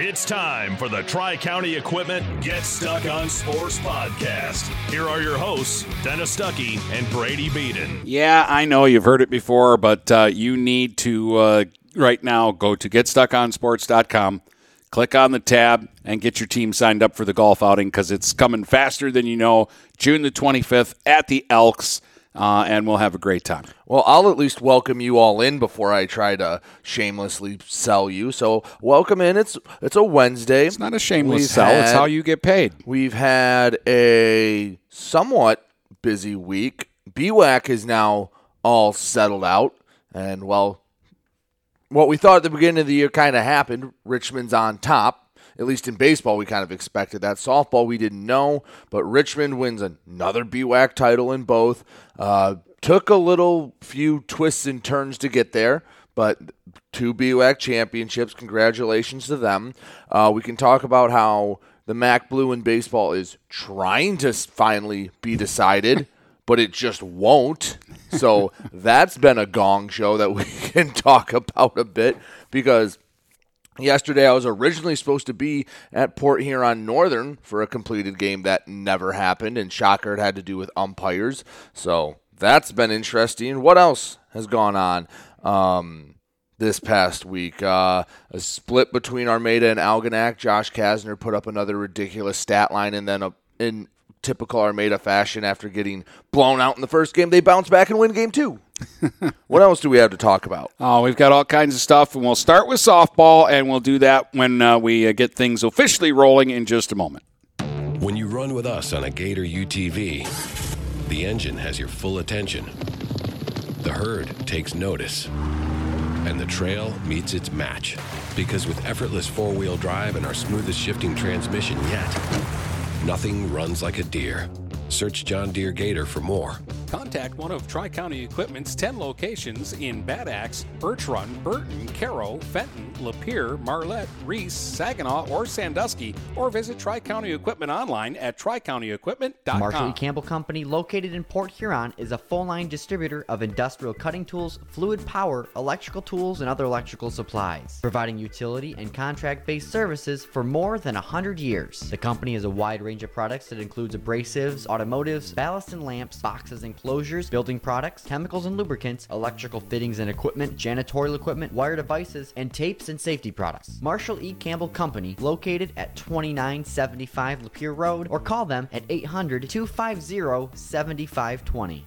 It's time for the Tri County Equipment Get Stuck on Sports podcast. Here are your hosts, Dennis Stuckey and Brady Beaton. Yeah, I know you've heard it before, but uh, you need to uh, right now go to getstuckonsports.com, click on the tab, and get your team signed up for the golf outing because it's coming faster than you know. June the 25th at the Elks uh, and we'll have a great time. Well, I'll at least welcome you all in before I try to shamelessly sell you. So welcome in. It's it's a Wednesday. It's not a shameless we've sell. Had, it's how you get paid. We've had a somewhat busy week. BWAC is now all settled out, and well, what we thought at the beginning of the year kind of happened. Richmond's on top at least in baseball, we kind of expected that. Softball, we didn't know, but Richmond wins another BWAC title in both. Uh, took a little few twists and turns to get there, but two BWAC championships. Congratulations to them. Uh, we can talk about how the MAC Blue in baseball is trying to finally be decided. but it just won't. So that's been a gong show that we can talk about a bit because Yesterday, I was originally supposed to be at Port Huron Northern for a completed game that never happened, and shocker, it had to do with umpires. So that's been interesting. What else has gone on um, this past week? Uh, a split between Armada and Algonac. Josh Kasner put up another ridiculous stat line, and then a, in typical Armada fashion, after getting blown out in the first game, they bounce back and win game two. what else do we have to talk about? Oh, we've got all kinds of stuff, and we'll start with softball, and we'll do that when uh, we uh, get things officially rolling in just a moment. When you run with us on a Gator UTV, the engine has your full attention, the herd takes notice, and the trail meets its match. Because with effortless four wheel drive and our smoothest shifting transmission yet, nothing runs like a Deere. Search John Deere Gator for more. Contact one of Tri County Equipment's 10 locations in Bad Axe, Birch Run, Burton, Caro, Fenton, Lapeer, Marlette, Reese, Saginaw, or Sandusky, or visit Tri County Equipment online at tricountyequipment.com. Marshall E. Campbell Company, located in Port Huron, is a full line distributor of industrial cutting tools, fluid power, electrical tools, and other electrical supplies, providing utility and contract based services for more than 100 years. The company has a wide range of products that includes abrasives, automotives, ballast and lamps, boxes and closures, building products, chemicals and lubricants, electrical fittings and equipment, janitorial equipment, wire devices, and tapes and safety products. Marshall E. Campbell Company, located at 2975 Lapeer Road, or call them at 800 250 7520.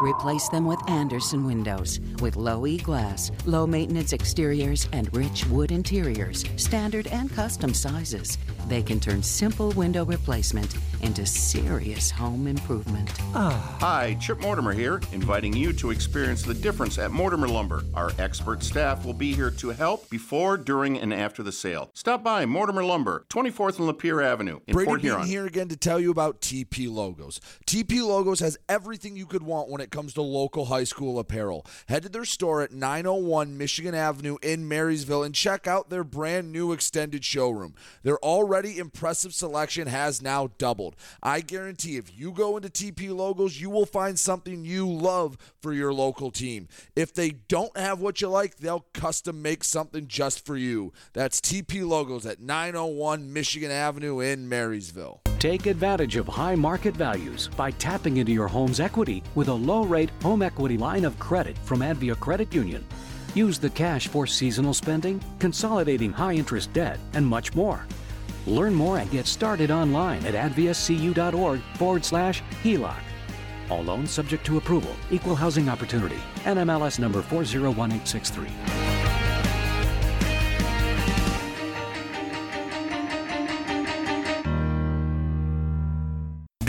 Replace them with Andersen windows. With low E glass, low maintenance exteriors, and rich wood interiors, standard and custom sizes, they can turn simple window replacement into serious home improvement. Ah. Hi, Chip Mortimer here, inviting you to experience the difference at Mortimer Lumber. Our expert staff will be here to help before, during, and after the sale. Stop by Mortimer Lumber, 24th and Lapeer Avenue in Brady Port Huron. here again to tell you about TP Logos. TP Logos has everything you could want when it comes to local high school apparel. Head to their store at 901 Michigan Avenue in Marysville and check out their brand new extended showroom. Their already impressive selection has now doubled. I guarantee if you go into TP Logos, you will find something you love for your local team. If they don't have what you like, they'll custom make something just for you. That's TP Logos at 901 Michigan Avenue in Marysville. Take advantage of high market values by tapping into your home's equity with a low rate home equity line of credit from Advia Credit Union. Use the cash for seasonal spending, consolidating high interest debt, and much more. Learn more and get started online at adviacu.org forward slash HELOC. All loans subject to approval, equal housing opportunity, NMLS number 401863.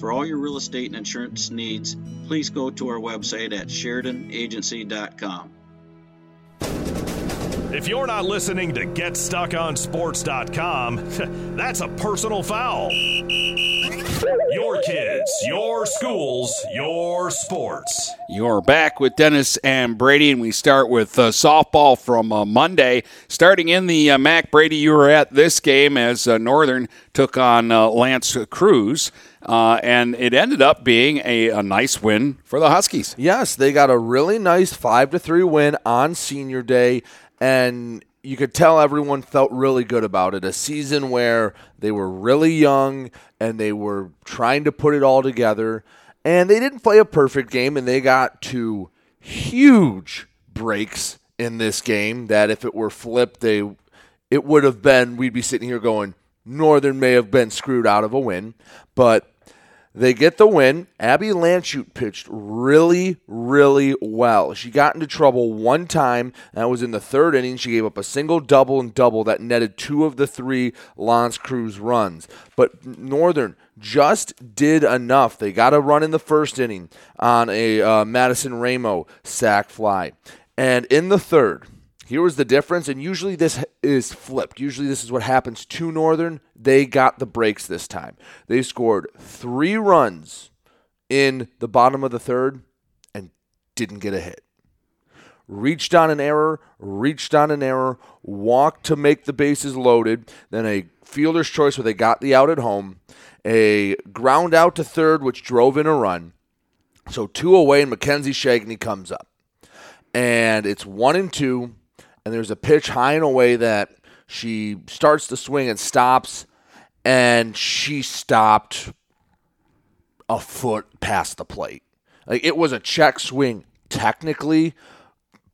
For all your real estate and insurance needs, please go to our website at SheridanAgency.com. If you're not listening to GetStuckOnSports.com, that's a personal foul. Your kids, your schools, your sports. You're back with Dennis and Brady, and we start with uh, softball from uh, Monday. Starting in the uh, Mac Brady, you were at this game as uh, Northern took on uh, L'Anse Creuse. Uh, and it ended up being a, a, nice win for the Huskies. Yes, they got a really nice five to three win on Senior Day, and you could tell everyone felt really good about it. A season where they were really young and they were trying to put it all together, and they didn't play a perfect game, and they got two huge breaks in this game. That if it were flipped, they it would have been we'd be sitting here going. Northern may have been screwed out of a win, but they get the win. Abby Landshut pitched really, really well. She got into trouble one time. That was in the third inning. She gave up a single double and double that netted two of the three L'Anse Creuse runs. But Northern just did enough. They got a run in the first inning on a uh, Madison Ramo sac fly. And in the third, here was the difference, and usually this is flipped. Usually this is what happens to Northern. They got the breaks this time. They scored three runs in the bottom of the third and didn't get a hit. Reached on an error, reached on an error, walked to make the bases loaded, then a fielder's choice where they got the out at home, a ground out to third, which drove in a run. So two away, and Mackenzie Shagney comes up. And it's one and two and there's a pitch high and away that she starts to swing and stops, and she stopped a foot past the plate. Like it was a check swing technically,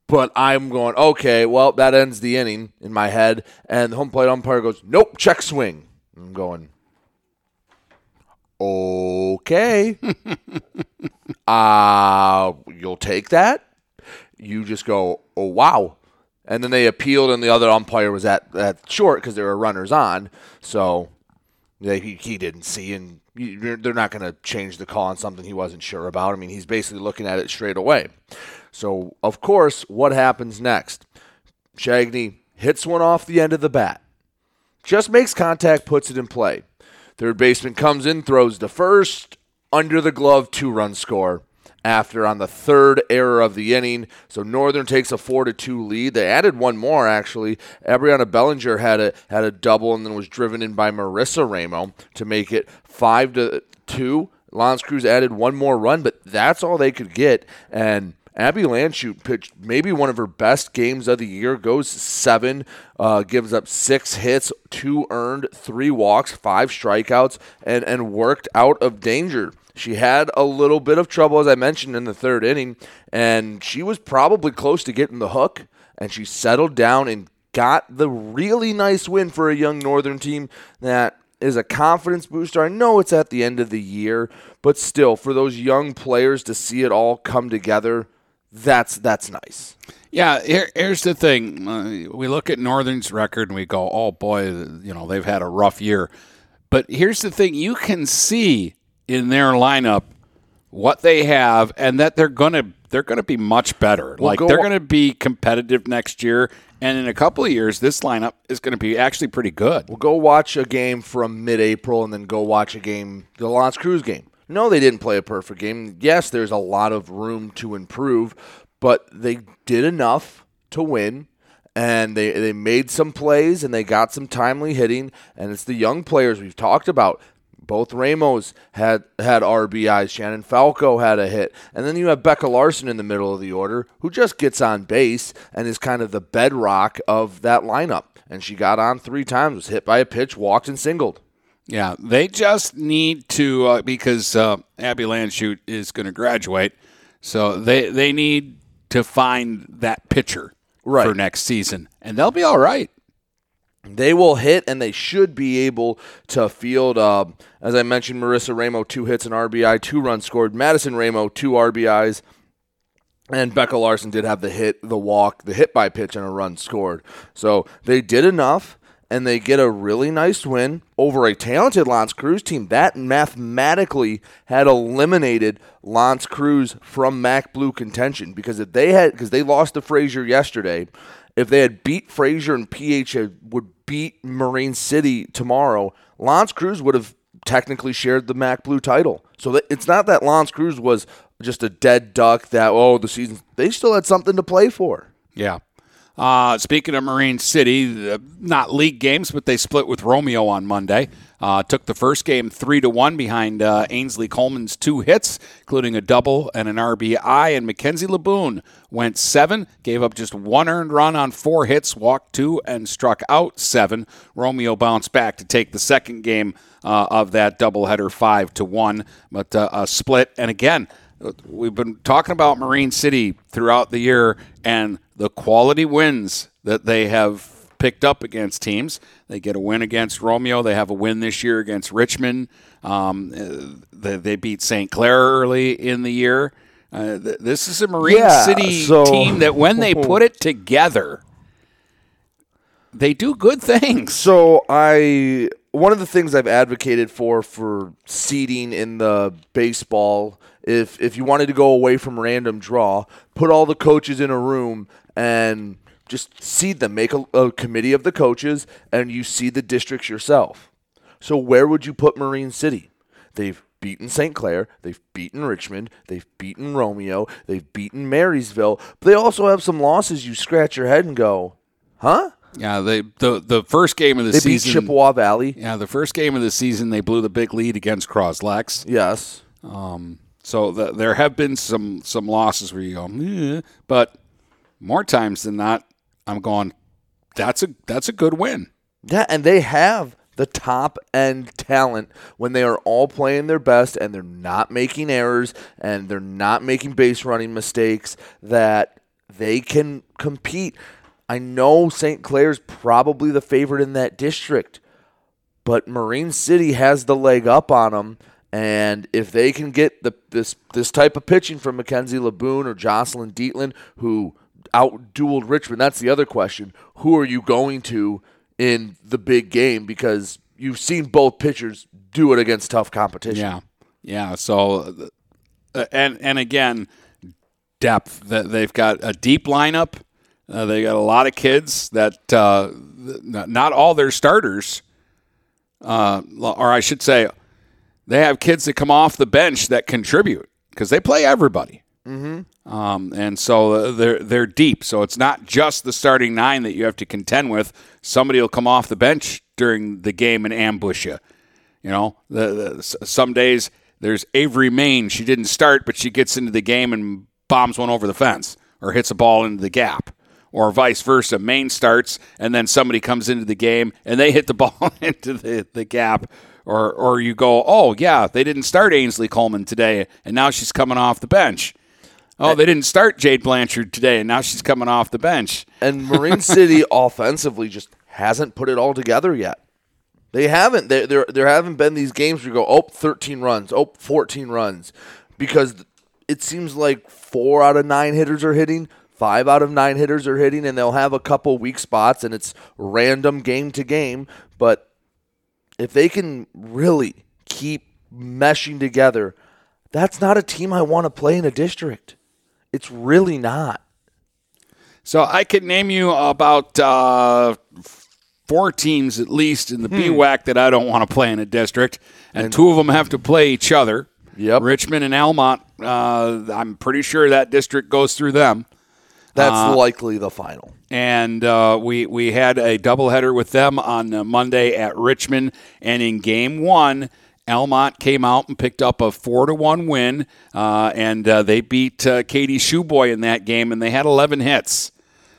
but I'm going, okay, well, that ends the inning in my head. And the home plate umpire goes, nope, check swing. I'm going, okay. uh, you'll take that? You just go, oh, wow and then they appealed, and the other umpire was at, at short because there were runners on. So they, he, he didn't see, and they're not going to change the call on something he wasn't sure about. I mean, he's basically looking at it straight away. So, of course, what happens next? Shagney hits one off the end of the bat, just makes contact, puts it in play. Third baseman comes in, throws the first, under the glove, two run score after on the third error of the inning. So Northern takes a four to two lead. They added one more actually. Abriana Bellinger had a had a double and then was driven in by Marissa Ramo to make it five to two. L'Anse Creuse added one more run, but that's all they could get. And Abby Landshut pitched maybe one of her best games of the year. Goes seven, uh, gives up six hits, two earned, three walks, five strikeouts, and and worked out of danger. She had a little bit of trouble, as I mentioned, in the third inning, and she was probably close to getting the hook. And she settled down and got the really nice win for a young Northern team that is a confidence booster. I know it's at the end of the year, but still, for those young players to see it all come together, that's that's nice. Yeah, here, here's the thing. Uh, we look at Northern's record and we go, "Oh boy, you know they've had a rough year." But here's the thing: you can see in their lineup what they have, and that they're gonna they're gonna be much better. Well, like go- they're gonna be competitive next year, and in a couple of years, this lineup is gonna be actually pretty good. We'll go watch a game from mid-April and then go watch a game, the L'Anse Creuse game. No, they didn't play a perfect game. Yes, there's a lot of room to improve, but they did enough to win. And they, they made some plays and they got some timely hitting. And it's the young players we've talked about. Both Ramos had had RBIs. Shannon Falco had a hit, and then you have Becca Larson in the middle of the order, who just gets on base and is kind of the bedrock of that lineup. And she got on three times, was hit by a pitch, walked and singled. Yeah, they just need to uh, because uh, Abby Landshut is going to graduate, so they they need to find that pitcher Right. for next season, and they'll be all right. They will hit, and they should be able to field. Uh, as I mentioned, Marissa Ramo two hits and RBI, two runs scored. Madison Ramo two RBIs, and Becca Larson did have the hit, the walk, the hit by pitch, and a run scored. So they did enough, and they get a really nice win over a talented L'Anse Creuse team that mathematically had eliminated L'Anse Creuse from Mac Blue contention because if they had because they lost to Fraser yesterday, if they had beat Fraser and PH would beat Marine City tomorrow, L'Anse Creuse would have technically shared the Mac Blue title. So that, it's not that L'Anse Creuse was just a dead duck that oh the season they still had something to play for. Yeah. Uh, speaking of Marine City, uh, not league games, but they split with Romeo on Monday. Uh, took the first game three to one behind uh, Ainsley Coleman's two hits, including a double and an RBI. And Mackenzie Laboon went seven, gave up just one earned run on four hits, walked two, and struck out seven. Romeo bounced back to take the second game uh, of that doubleheader, five to one, but a split. And again, we've been talking about Marine City throughout the year and the quality wins that they have picked up against teams. They get a win against Romeo. They have a win this year against Richmond. Um, uh, they, they beat St. Clair early in the year. Uh, th- this is a Marine Yeah, City so- team that when they put it together, they do good things. So I one of the things I've advocated for for seeding in the baseball if if you wanted to go away from random draw, put all the coaches in a room and just seed them. Make a, a committee of the coaches and you seed the districts yourself. So where would you put Marine City? They've beaten St. Clair, they've beaten Richmond, they've beaten Romeo, they've beaten Marysville, but they also have some losses you scratch your head and go, "Huh?" Yeah, they the the first game of the They season. beat Chippewa Valley. Yeah, the first game of the season they blew the big lead against Croslex. Yes. Um, so the, there have been some some losses where you go, "Eh," but more times than not, I'm going. That's a that's a good win. Yeah, and they have the top end talent when they are all playing their best and they're not making errors and they're not making base running mistakes that they can compete. I know St. Clair's probably the favorite in that district, but Marine City has the leg up on them. And if they can get the this this type of pitching from Mackenzie Laboon or Jocelyn Dietland, who outdueled Richmond, that's the other question. Who are you going to in the big game? Because you've seen both pitchers do it against tough competition. Yeah, yeah. So, uh, and and again, depth. They've got a deep lineup. Uh, they got a lot of kids that uh, not all their starters, uh, or I should say, they have kids that come off the bench that contribute because they play everybody. Mm-hmm. Um, and so uh, they're they're deep. So it's not just the starting nine that you have to contend with. Somebody will come off the bench during the game and ambush you. You know, the, the, some days there's Avery Main. She didn't start, but she gets into the game and bombs one over the fence or hits a ball into the gap. Or vice versa. Main starts and then somebody comes into the game and they hit the ball into the, the gap. Or, or you go, oh, yeah, they didn't start Ainsley Coleman today and now she's coming off the bench. Oh, they didn't start Jade Blanchard today and now she's coming off the bench. And Marine City offensively just hasn't put it all together yet. They haven't. There, there, there haven't been these games where you go, oh, 13 runs, oh, 14 runs, because it seems like four out of nine hitters are hitting, five out of nine hitters are hitting, and they'll have a couple weak spots, and it's random game to game. But if they can really keep meshing together, that's not a team I want to play in a district. It's really not. So I could name you about uh, four teams at least in the Hmm. BWAC that I don't want to play in a district, and, two of them have to play each other. Yep. Richmond and Almont. Uh, I'm pretty sure that district goes through them. That's Uh, likely the final. and uh, we we had a doubleheader with them on Monday at Richmond, and in Game One, Almont came out and picked up a four to one win, uh, and uh, they beat uh, Katie Shoeboy in that game, and they had 11 hits.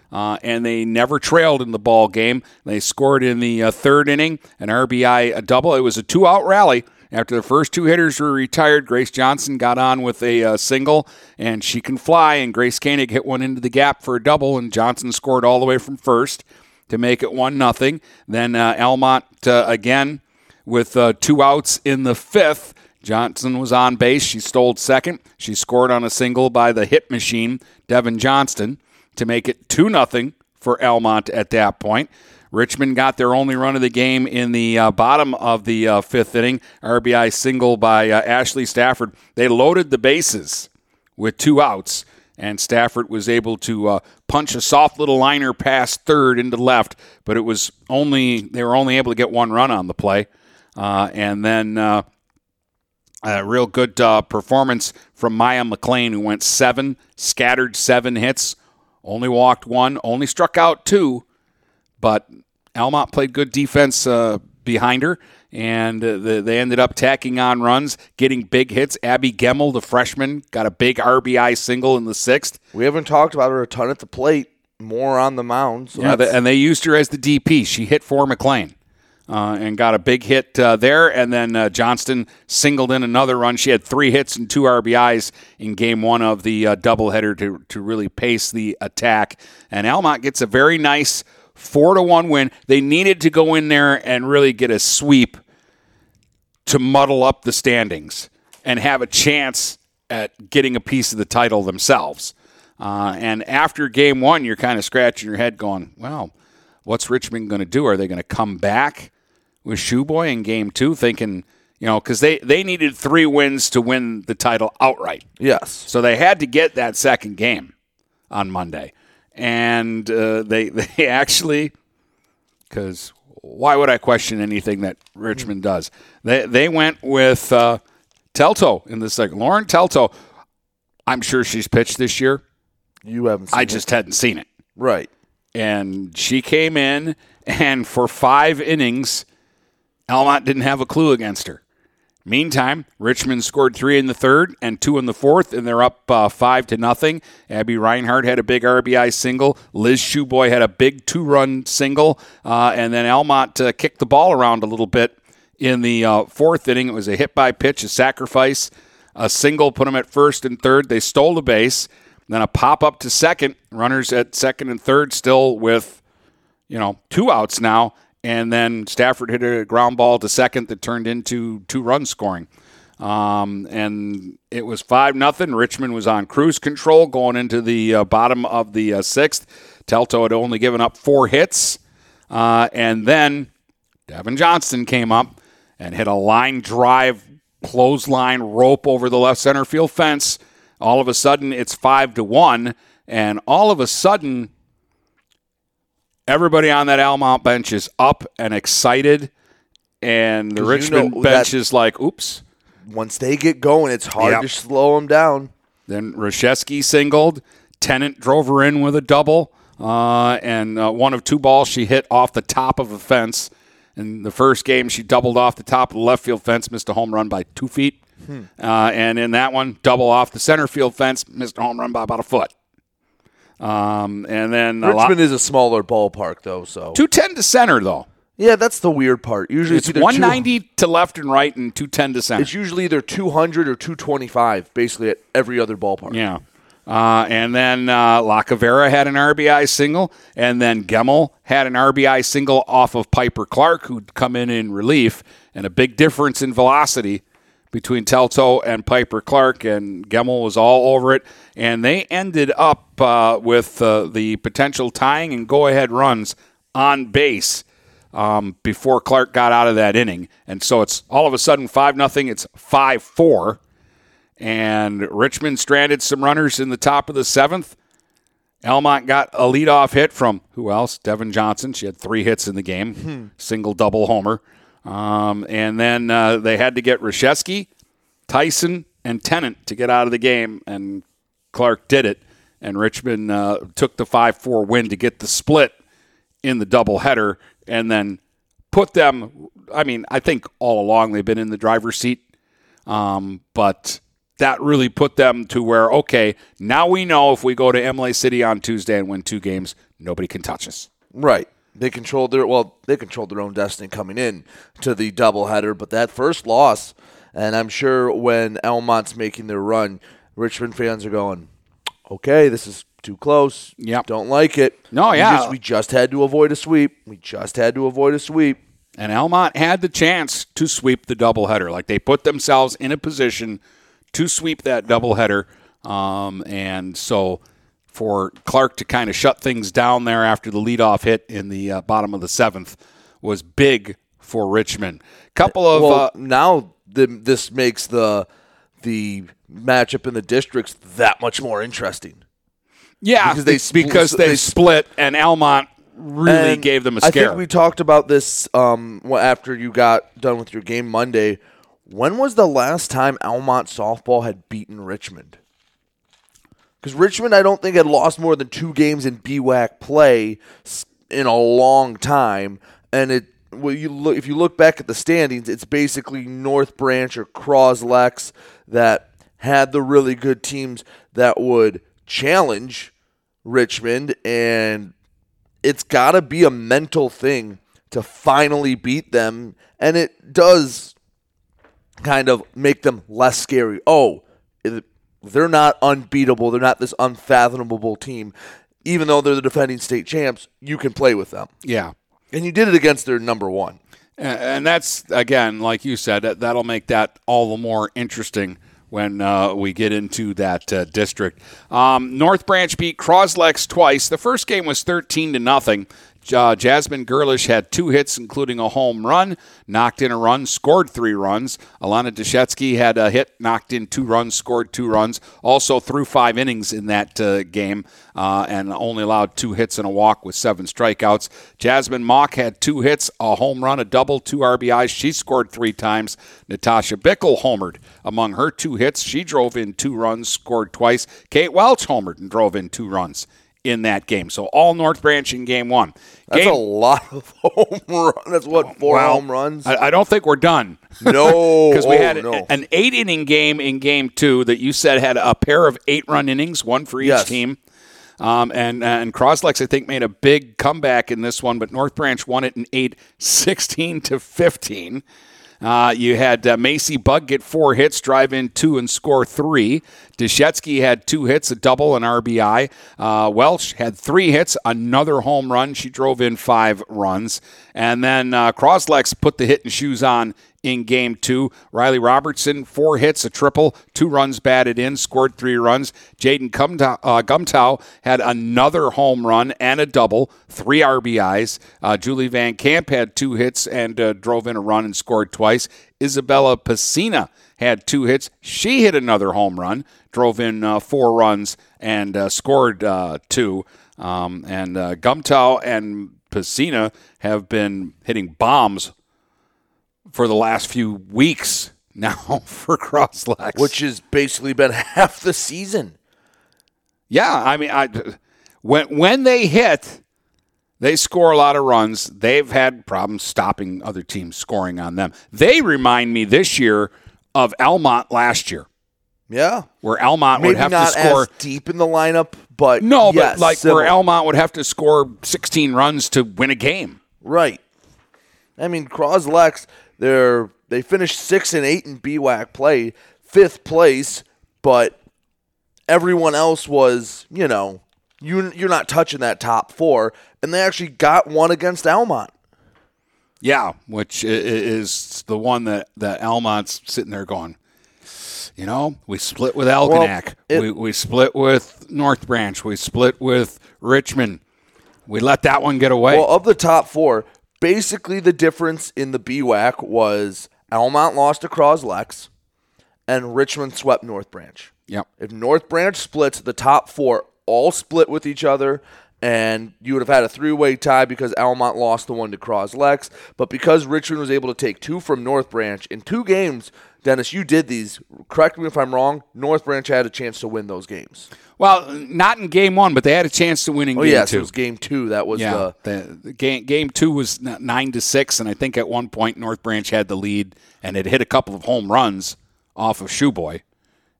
Uh, and they never trailed in the ball game. They scored in the uh, third inning, an RBI a double. It was a two-out rally. After the first two hitters were retired, Grace Johnson got on with a uh, single, and she can fly. And Grace Koenig hit one into the gap for a double, and Johnson scored all the way from first to make it one nothing. Then uh, Almont uh, again with uh, two outs in the fifth. Johnson was on base. She stole second. She scored on a single by the hit machine, Devin Johnston, to make it 2 0 for Almont at that point. Richmond got their only run of the game in the uh, bottom of the uh, fifth inning. RBI single by uh, Ashley Stafford. They loaded the bases with two outs, and Stafford was able to uh, punch a soft little liner past third into left, but it was only they were only able to get one run on the play, uh, and then. Uh, a real good performance from Maya McLean, who went seven, scattered seven hits, only walked one, only struck out two, but Almont played good defense uh, behind her, and uh, the, they ended up tacking on runs, getting big hits. Abby Gemmel, the freshman, got a big RBI single in the sixth. We haven't talked about her a ton at the plate, more on the mound. So Yeah, and they used her as the DP. She hit for McLean. Uh, and got a big hit uh, there. And then uh, Johnston singled in another run. She had three hits and two RBIs in game one of the uh, doubleheader to, to really pace the attack. And Almont gets a very nice four to one win. They needed to go in there and really get a sweep to muddle up the standings and have a chance at getting a piece of the title themselves. Uh, and after game one, you're kind of scratching your head going, well, what's Richmond going to do? Are they going to come back with Shoeboy in game two, thinking, you know, because they, they needed three wins to win the title outright. Yes. So they had to get that second game on Monday. And uh, they, they actually, because why would I question anything that Richmond does? They, they went with uh, Telto in the second. Lauren Telto, I'm sure she's pitched this year. You haven't seen I it. just hadn't seen it. Right. And she came in, and for five innings, Almont didn't have a clue against her. Meantime, Richmond scored three in the third and two in the fourth, and they're up uh, five to nothing. Abby Reinhardt had a big RBI single. Liz Shoeboy had a big two-run single, uh, and then Almont uh, kicked the ball around a little bit in the uh, fourth inning. It was a hit by pitch, a sacrifice, a single put them at first and third. They stole the base, then a pop up to second. Runners at second and third still with you know two outs now, and then Stafford hit a ground ball to second that turned into two run scoring. Um, and it was five nothing. Richmond was on cruise control going into the uh, bottom of the uh, sixth. Telto had only given up four hits, uh, and then Devin Johnston came up and hit a line drive, clothesline rope over the left center field fence. All of a sudden, it's five to one, and all of a sudden, everybody on that Almont bench is up and excited, and the 'Cause you Richmond know bench is like, "Oops." Once they get going, it's hard Yep. to slow them down. Then Rashevsky singled. Tennant drove her in with a double, uh, and uh, one of two balls she hit off the top of a fence. In the first game, she doubled off the top of the left field fence, missed a home run by two feet. Uh, and in that one, double off the center field fence, missed a home run by about a foot. Um, and then a Richmond is a smaller ballpark, though, so 210 to center, though. yeah, that's the weird part. Usually It's it's, either 190 to left and right and 210 to center. it's usually either 200 or 225, basically at every other ballpark. Yeah. Uh, and then uh, Lacavera had an RBI single, and then Gemmel had an RBI single off of Piper Clark, who'd come in in relief, and a big difference in velocity between Telto and Piper Clark, and Gemmel was all over it, and they ended up uh, with uh, the potential tying and go-ahead runs on base um, before Clark got out of that inning, and so it's all of a sudden five nothing. It's five four and Richmond stranded some runners in the top of the seventh. Almont got a leadoff hit from who else? Devin Johnson. She had three hits in the game, single, double homer. Um, and then uh, they had to get Rashevsky, Tyson, and Tennant to get out of the game, and Clark did it. And Richmond uh, took the 5 4 win to get the split in the doubleheader and then put them. I mean, I think all along they've been in the driver's seat, um, but that really put them to where, okay, now we know if we go to Imlay City on Tuesday and win two games, nobody can touch us. Right. They controlled their well, they controlled their own destiny coming in to the doubleheader, but that first loss, and I'm sure when Almont's making their run, Richmond fans are going, "Okay, this is too close. Yep. don't like it. No, We yeah. just- we just had to avoid a sweep. We just had to avoid a sweep. And Elmont had the chance to sweep the doubleheader. Like they put themselves in a position to sweep that doubleheader. Um, and so for Clark to kind of shut things down there after the leadoff hit in the uh, bottom of the seventh was big for Richmond. Couple of well, uh, now the, this makes the the matchup in the districts that much more interesting. yeah because they spl- because they, they split and Almont really And gave them a scare. I think we talked about this um, after you got done with your game Monday. When was the last time Almont softball had beaten Richmond? Because Richmond, I don't think had lost more than two games in BWAC play in a long time, and it. Well, you look if you look back at the standings, it's basically North Branch or Croslex that had the really good teams that would challenge Richmond, and it's got to be a mental thing to finally beat them, and it does kind of make them less scary. Oh, they're not unbeatable. They're not this unfathomable team. Even though they're the defending state champs, you can play with them. yeah. And you did it against their number one. And- that's again, like you said, that, that'll make that all the more interesting when uh, we get into that uh, district. Um, North Branch beat Croslex twice. The first game was thirteen to nothing. Uh, Jasmine Gerlish had two hits, including a home run, knocked in a run, scored three runs. Alana Deshetsky had a hit, knocked in two runs, scored two runs. Also threw five innings in that uh, game uh, and only allowed two hits and a walk with seven strikeouts. Jasmine Mock had two hits, a home run, a double, two RBIs. She scored three times. Natasha Bickle homered. Among her two hits, she drove in two runs, scored twice. Kate Welch homered and drove in two runs in that game. So all North Branch in game one. That's a lot of home run. That's what four well, home runs. I, I don't think we're done. No, because we oh, had no. an eight inning game in game two that you said had a pair of eight run innings, one for each Yes. team. Um, and and Croslex, I think, made a big comeback in this one, but North Branch won it in eight, 16 to 15. Uh, you had uh, Macy Bug get four hits, drive in two, and score three. Deshetsky had two hits, a double, an RBI. Uh, Welch had three hits, another home run. She drove in five runs. And then uh, Croslex put the hitting shoes on in game two. Riley Robertson, four hits, a triple, two runs batted in, scored three runs. Jaden Gumtow, uh, had another home run and a double, three RBIs. Uh, Julie Van Camp had two hits and uh, drove in a run and scored twice. Isabella Pacina had two hits. She hit another home run, drove in uh, four runs, and uh, scored uh, two. Um, and uh, Gumtow and Pacina have been hitting bombs for the last few weeks now for Crosslex. which has basically been half the season. yeah, I mean, I when when they hit, they score a lot of runs. They've had problems stopping other teams scoring on them. They remind me this year of Almont last year, Yeah. where Almont Maybe would have to score. deep in the lineup, but no, yes, but like similar. where Almont would have to score 16 runs to win a game. Right. I mean, Croslex, they're they finished six and eight in BWAC play, fifth place, but everyone else was, you know, you you're not touching that top four, and they actually got one against Almont. Yeah, which is the one that, that Almont's sitting there going, you know, we split with Algonac. it- we, we split with North Branch. We split with Richmond. We let that one get away. Well, of the top four, basically the difference in the BWAC was Almont lost to Croslex, and Richmond swept North Branch. Yep. If North Branch splits, the top four all split with each other, and you would have had a three-way tie because Almont lost the one to Croslex. But because Richmond was able to take two from North Branch in two games, Dennis, you did these. Correct me if I'm wrong. North Branch had a chance to win those games. Well, not in game one, but they had a chance to win in Oh game yes, two. it was game two. That was yeah, the the, the game game two was nine to six, and I think at one point North Branch had the lead, and it hit a couple of home runs off of Shoeboy,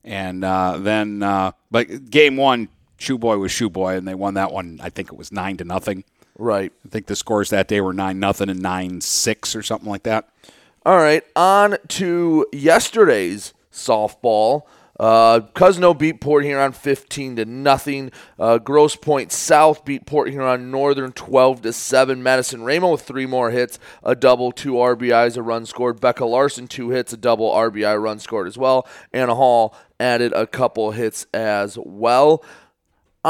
and uh, then uh, but game one Shoeboy was Shoeboy, and they won that one. I think it was nine to nothing. right. I think the scores that day were nine nothing and nine six or something like that. All right, on to yesterday's softball. Uh, Cosno beat Port Huron 15 to nothing. Uh, Grosse Pointe South beat Port Huron Northern 12 to 7. Madison Ramo with three more hits, a double, two RBIs, a run scored. Becca Larson two hits, a double RBI run scored as well. Anna Hall added a couple hits as well.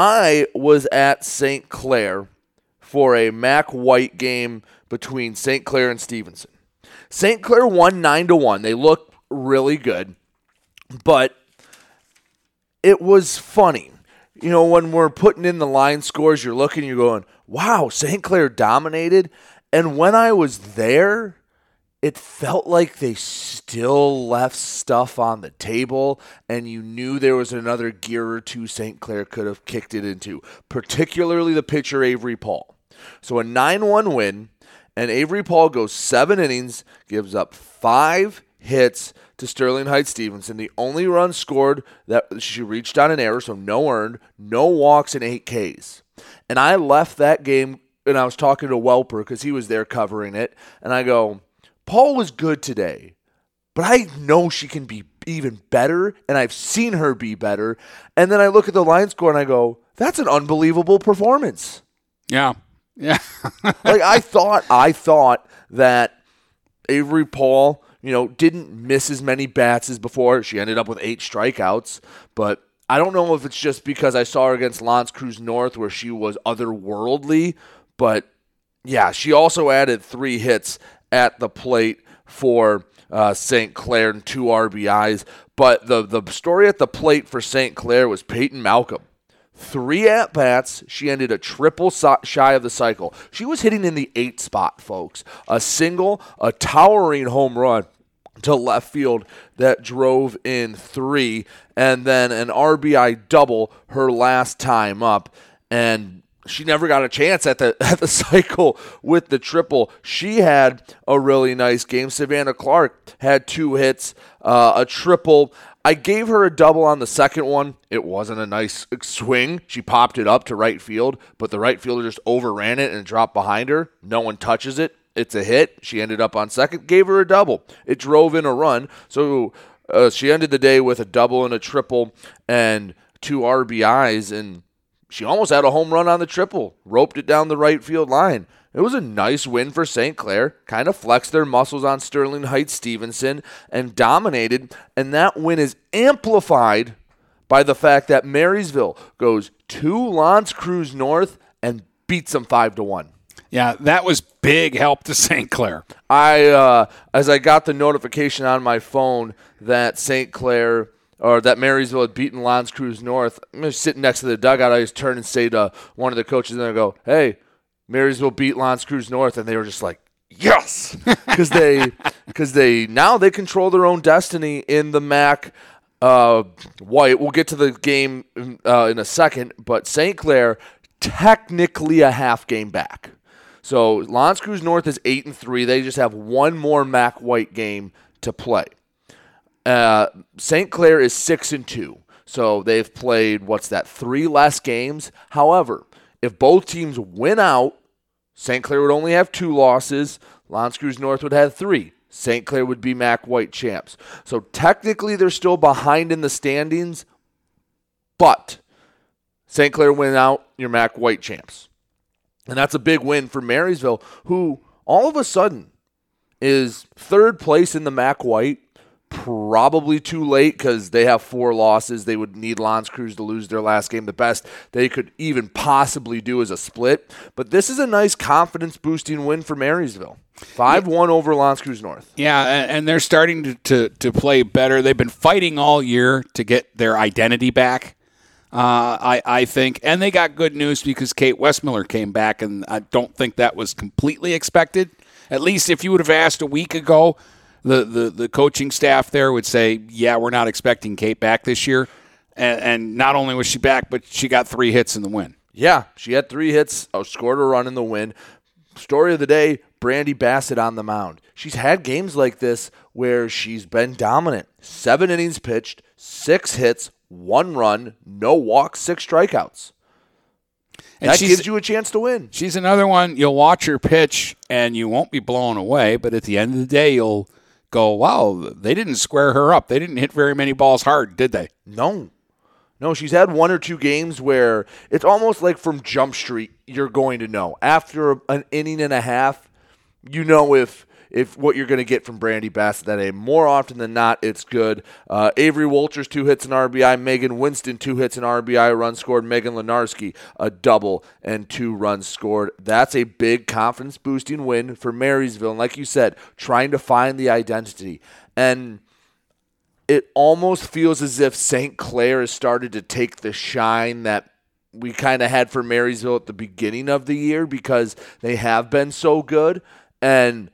I was at St. Clair for a Mac White game between St. Clair and Stevenson. St. Clair won 9 to 1. They look really good. But it was funny. You know, when we're putting in the line scores, you're looking, you're going, wow, St. Clair dominated. And when I was there, it felt like they still left stuff on the table, and you knew there was another gear or two St. Clair could have kicked it into, particularly the pitcher Avery Paul. So a 9 1 win, and Avery Paul goes seven innings, gives up five hits to Sterling Heights Stevenson. The only run scored that she reached on an error, so no earned, no walks, and eight Ks. And I left that game, and I was talking to Welper because he was there covering it, and I go, Paul was good today, but I know she can be even better, and I've seen her be better. And then I look at the line score and I go, that's an unbelievable performance. Yeah, yeah. like I thought, I thought that Avery Paul, you know, didn't miss as many bats as before. She ended up with eight strikeouts, but I don't know if it's just because I saw her against L'Anse Creuse North where she was otherworldly, but yeah, she also added three hits at the plate for uh, St. Clair and two RBIs. But the the story at the plate for St. Clair was Peyton Malcolm. Three at bats. She ended a triple shy of the cycle. She was hitting in the eight spot, folks. A single, a towering home run to left field that drove in three, and then an RBI double her last time up. And she never got a chance at the at the cycle with the triple. She had a really nice game. Savannah Clark had two hits, uh, a triple. I gave her a double on the second one. It wasn't a nice swing. She popped it up to right field, but the right fielder just overran it and dropped behind her. No one touches it. It's a hit. She ended up on second. Gave her a double. It drove in a run. So uh, she ended the day with a double and a triple and two RBIs, and she almost had a home run on the triple. Roped it down the right field line. It was a nice win for St. Clair. Kind of flexed their muscles on Sterling Heights Stevenson and dominated. And that win is amplified by the fact that Marysville goes to L'Anse Creuse North and beats them five to one. Yeah, that was big help to St. Clair. I uh, as I got the notification on my phone that St. Clair or that Marysville had beaten L'Anse Creuse North, I'm just sitting next to the dugout. I just turn and say to one of the coaches, and I go, "Hey, Marysville beat L'Anse Creuse North," and they were just like, "Yes," because they because they now they control their own destiny in the MAC. Uh, White. We'll get to the game uh, in a second, but St. Clair technically a half game back. So L'Anse Creuse North is eight and three. They just have one more Mac White game to play. Uh, St. Clair is six and two, so they've played what's that? Three less games. However, if both teams win out, St. Clair would only have two losses. L'Anse Creuse North would have three. St. Clair would be MAC White champs. So technically, they're still behind in the standings, but St. Clair win out, you're MAC White champs. And that's a big win for Marysville, who all of a sudden is third place in the MAC White. Probably too late because they have four losses. They would need L'Anse Creuse to lose their last game. The best they could even possibly do is a split. But this is a nice confidence boosting win for Marysville. 5 1 over L'Anse Creuse North. Yeah, and, and they're starting to, to, to play better. They've been fighting all year to get their identity back. Uh, I, I think, and they got good news because Kate Westmiller came back, and I don't think that was completely expected. At least if you would have asked a week ago, the, the, the coaching staff there would say, yeah, we're not expecting Kate back this year. And, and not only was she back, but she got three hits in the win. Yeah, she had three hits, uh, scored a run in the win. Story of the day Brandy Bassett on the mound. She's had games like this where she's been dominant. Seven innings pitched, six hits, one run, no walks, six strikeouts. And that gives you a chance to win. She's another one. You'll watch her pitch and you won't be blown away, but at the end of the day, you'll go, wow, they didn't square her up. They didn't hit very many balls hard, did they? No. No, she's had one or two games where it's almost like from Jump Street, you're going to know. After an inning and a half, you know if if what you're going to get from Brandy Bassett that day. More often than not, it's good. Uh, Avery Walters, two hits and RBI. Megan Winston, two hits and RBI, run scored. Megan Lenarski, a double and two runs scored. That's a big confidence boosting win for Marysville. And like you said, trying to find the identity. And it almost feels as if St. Clair has started to take the shine that we kind of had for Marysville at the beginning of the year because they have been so good. And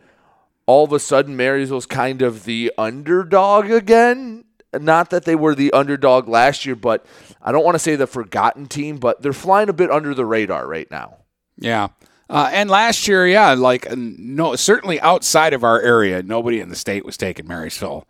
all of a sudden, Marysville's kind of the underdog again. Not that they were the underdog last year, but I don't want to say the forgotten team, but they're flying a bit under the radar right now. Yeah. Uh, and last year, yeah, like no, certainly outside of our area, nobody in the state was taking Marysville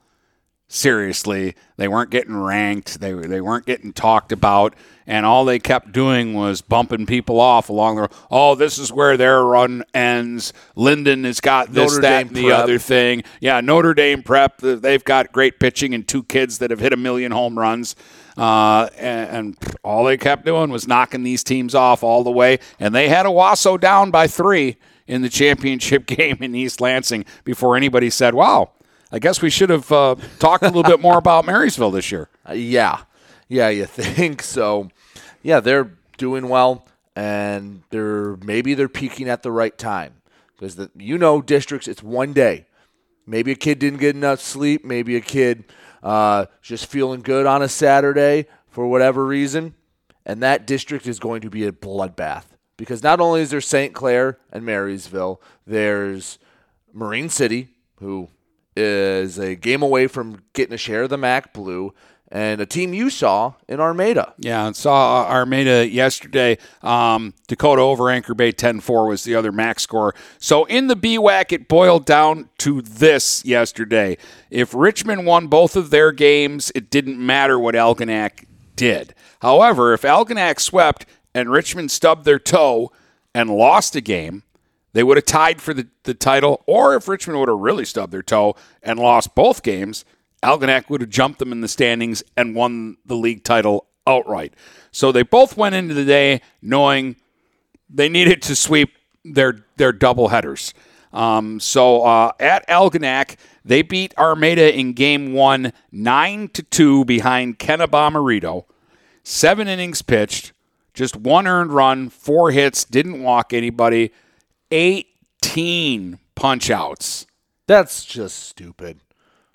seriously. They weren't getting ranked. They they weren't getting talked about, and all they kept doing was bumping people off along the. Road. Oh, this is where their run ends. Linden has got this, Notre that, Dame and the Prep. other thing. Yeah, Notre Dame Prep. They've got great pitching and two kids that have hit a million home runs. Uh, and, and all they kept doing was knocking these teams off all the way. And they had Owosso down by three in the championship game in East Lansing before anybody said, wow, I guess we should have uh, talked a little bit more about Marysville this year. Uh, yeah, yeah, you think so? Yeah, they're doing well, and they're maybe they're peaking at the right time because the you know districts. It's one day. Maybe a kid didn't get enough sleep. Maybe a kid uh, just feeling good on a Saturday for whatever reason, and that district is going to be a bloodbath because not only is there St. Clair and Marysville, there's Marine City, who is a game away from getting a share of the MAC Blue, and a team you saw in Armada. Yeah, saw uh, Armada yesterday. Um, Dakota over Anchor Bay 10 4 was the other max score. So in the BWAC, it boiled down to this yesterday. If Richmond won both of their games, it didn't matter what Algonac did. However, if Algonac swept and Richmond stubbed their toe and lost a game, they would have tied for the, the title. Or if Richmond would have really stubbed their toe and lost both games, Algonac would have jumped them in the standings and won the league title outright. So they both went into the day knowing they needed to sweep their their double headers. Um, so uh, at Algonac, they beat Armada in game one, nine to two behind Kenna Bomarito. Seven innings pitched, just one earned run, four hits, didn't walk anybody, 18 punch outs. That's just stupid.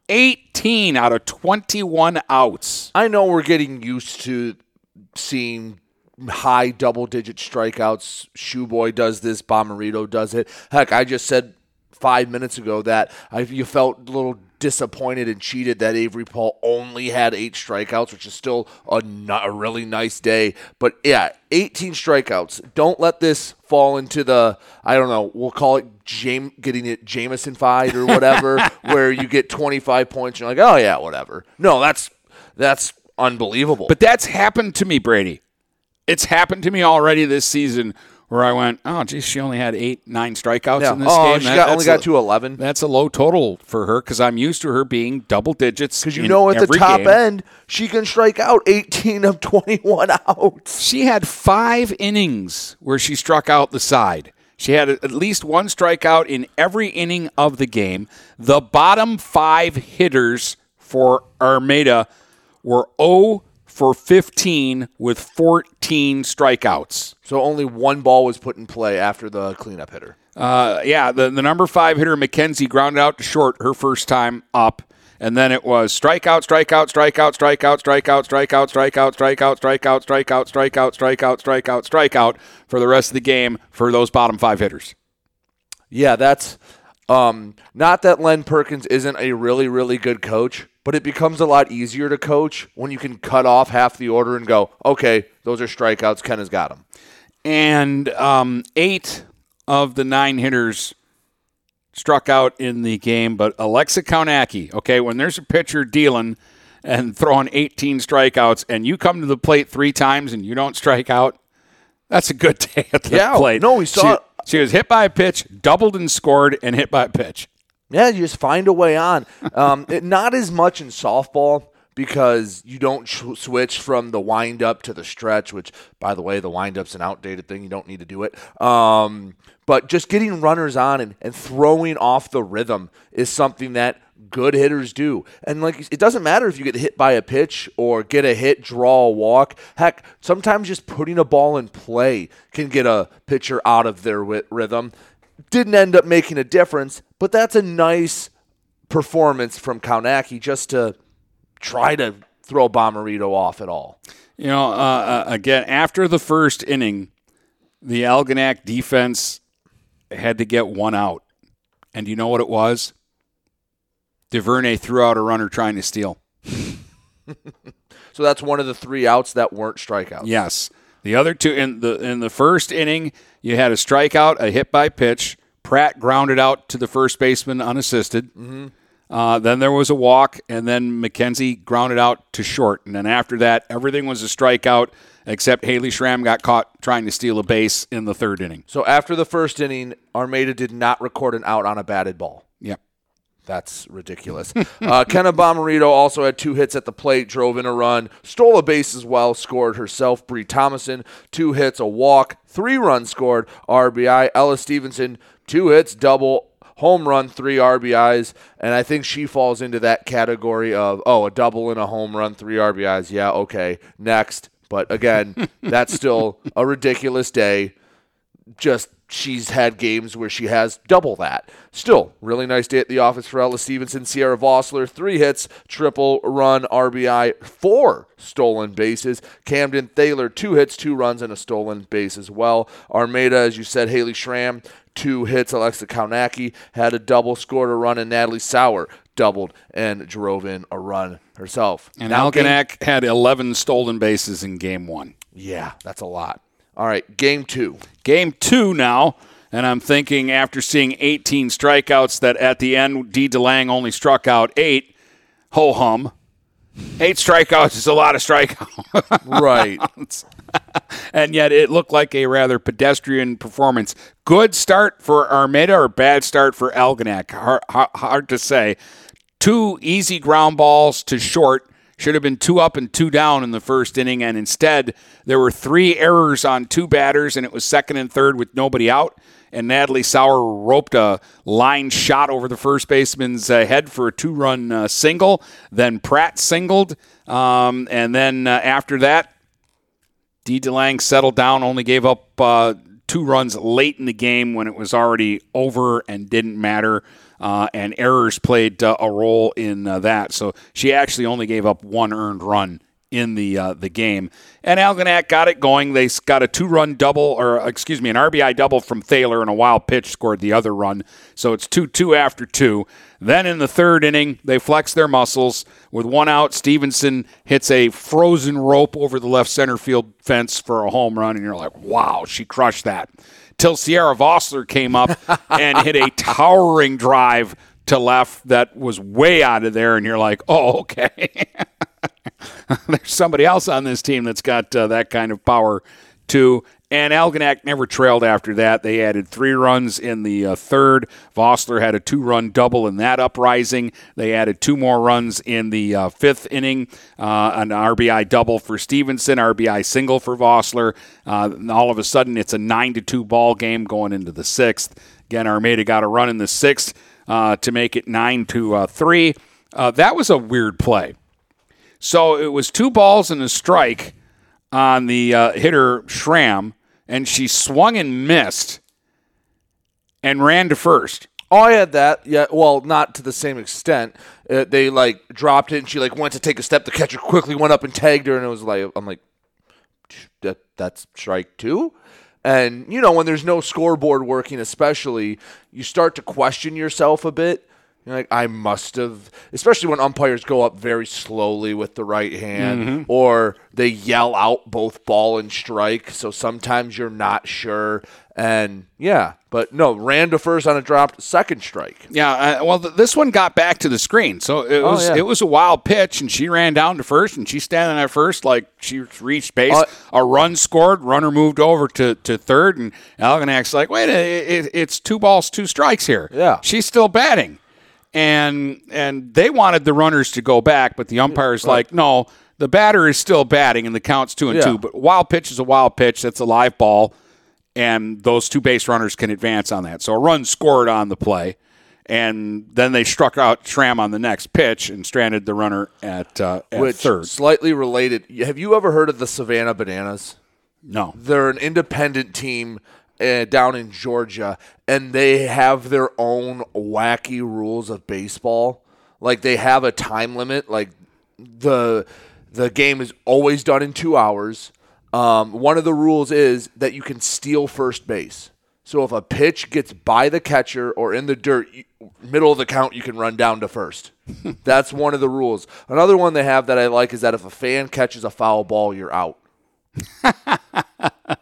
18 out of 21 outs. I know we're getting used to seeing high double digit strikeouts. Shoeboy does this, Bomarito does it. Heck, I just said five minutes ago that I, you felt a little disappointed and cheated that Avery Paul only had eight strikeouts, which is still a, a really nice day. But yeah, 18 strikeouts. Don't let this fall into the I don't know. We'll call it getting it Jamison fight or whatever, where you get 25 points. And you're like, oh yeah, whatever. No, that's that's unbelievable. But that's happened to me, Brady. It's happened to me already this season where I went, oh, geez, she only had eight, nine strikeouts Yeah. in this Oh, game. she got- only got to 11. That's a low total for her because I'm used to her being double digits. Because you know at the top game. end, she can strike out 18 of 21 outs. She had five innings where she struck out the side. She had at least one strikeout in every inning of the game. The bottom five hitters for Armada were 0 for 15 with 14 strikeouts. So only one ball was put in play after the cleanup hitter. Uh, yeah, the, the number five hitter, McKenzie, grounded out to short her first time up. And then it was strikeout, strikeout, strikeout, strikeout, strikeout, strikeout, strikeout, strikeout, strikeout, strikeout, strikeout, strikeout, strikeout, strikeout for the rest of the game for those bottom five hitters. Yeah, that's um, not that Len Perkins isn't a really, really good coach, but it becomes a lot easier to coach when you can cut off half the order and go, okay, those are strikeouts. Ken has got them. And um, eight of the nine hitters struck out in the game, but Alexa Kaunacki, okay, when there's a pitcher dealing and throwing 18 strikeouts and you come to the plate three times and you don't strike out, that's a good day at the Yeah, plate. no, we saw- She, she was hit by a pitch, doubled and scored, and hit by a pitch. Yeah, you just find a way on. Um, it, not as much in softball because you don't sh- switch from the wind up to the stretch, which, by the way, the wind up's an outdated thing. You don't need to do it. Um, but just getting runners on and, and throwing off the rhythm is something that good hitters do. And like it doesn't matter if you get hit by a pitch or get a hit, draw a walk. Heck, sometimes just putting a ball in play can get a pitcher out of their rhythm. Didn't end up making a difference, but that's a nice performance from Kaunacki just to try to throw Bomarito off at all. You know, uh, uh, again, after the first inning, the Algonac defense had to get one out. And you know what it was? DuVernay threw out a runner trying to steal. So that's one of the three outs that weren't strikeouts. Yes. The other two in the in the first inning, you had a strikeout, a hit by pitch. Pratt grounded out to the first baseman unassisted. Mm-hmm. Uh, then there was a walk, and then McKenzie grounded out to short. And then after that, everything was a strikeout except Haley Schramm got caught trying to steal a base in the third inning. So after the first inning, Armada did not record an out on a batted ball. That's ridiculous. uh, Kenna Bomarito also had two hits at the plate, drove in a run, stole a base as well, scored herself. Bree Thomason, two hits, a walk, three runs scored, RBI. Ella Stevenson, two hits, double, home run, three RBIs. And I think she falls into that category of, oh, a double and a home run, three RBIs. Yeah, okay. Next. But again, that's still a ridiculous day just she's had games where she has double that. Still, really nice day at the office for Ella Stevenson. Sierra Vossler, three hits, triple run, RBI, four stolen bases. Camden Thaler, two hits, two runs, and a stolen base as well. Armada, as you said, Haley Schramm, two hits. Alexa Kaunacki had a double, scored a run, and Natalie Sauer doubled and drove in a run herself. And Now game- had 11 stolen bases in game one. yeah, that's a lot. All right, game two. Game two now, and I'm thinking after seeing 18 strikeouts that at the end D. DeLang only struck out eight. Ho hum. Eight strikeouts is a lot of strikeouts. Right. and yet it looked like a rather pedestrian performance. Good start for Armada or bad start for Algonac? Hard, hard to say. Two easy ground balls to short. Should have been two up and two down in the first inning, and instead there were three errors on two batters, and it was second and third with nobody out. And Natalie Sauer roped a line shot over the first baseman's uh, head for a two-run uh, single. Then Pratt singled, um, and then uh, after that, D. DeLang settled down, only gave up uh, two runs late in the game when it was already over and didn't matter. Uh, and errors played uh, a role in uh, that. So she actually only gave up one earned run in the uh, the game. And Algonac got it going. They got a two run double, or excuse me, an RBI double from Thaler, and a wild pitch scored the other run. So it's two two after two. Then in the third inning, they flex their muscles with one out. Stevenson hits a frozen rope over the left center field fence for a home run, and you're like, wow, she crushed that. Till Sierra Vossler came up and hit a towering drive to left that was way out of there, and you're like, oh, okay. There's somebody else on this team that's got uh, that kind of power too. And Algonac never trailed after that. They added three runs in the uh, third. Vossler had a two run double in that uprising. They added two more runs in the uh, fifth inning, uh, an RBI double for Stevenson, RBI single for Vossler. Uh, all of a sudden, it's a 9 to 2 ball game going into the sixth. Again, Armada got a run in the sixth uh, to make it 9 to uh, 3. Uh, that was a weird play. So it was two balls and a strike on the hitter Schramm, and she swung and missed and ran to first. Oh, I had that. Yeah, well, not to the same extent. Uh, they like dropped it, and she like went to take a step. The catcher quickly went up and tagged her, and it was like, I'm like, that that's strike two. And you know, when there's no scoreboard working, especially, you start to question yourself a bit. You're like, I must have, especially when umpires go up very slowly with the right hand, Mhm. or they yell out both ball and strike. So sometimes you're not sure. And yeah, but no, ran to first on a dropped second strike. Yeah, uh, well, th- this one got back to the screen, so it Oh, was yeah. it was a wild pitch, and she ran down to first, and she's standing at first like she reached base. Uh, a run scored, runner moved over to, to third, and Algonac's like, wait, it, it, it's two balls, two strikes here. Yeah. she's still batting, and and they wanted the runners to go back, but the umpire's like, no, the batter is still batting, and the count's two and Yeah. two. But wild pitch is a wild pitch. That's a live ball and those two base runners can advance on that. So a run scored on the play, and then they struck out Schramm on the next pitch and stranded the runner at, uh, at Which third. slightly related. Have you ever heard of the Savannah Bananas? No. They're an independent team uh, down in Georgia, and they have their own wacky rules of baseball. Like they have a time limit. Like the the game is always done in two hours. Um, one of the rules is that you can steal first base. So if a pitch gets by the catcher or in the dirt, middle of the count, you can run down to first. That's one of the rules. Another one they have that I like is that if a fan catches a foul ball, you're out.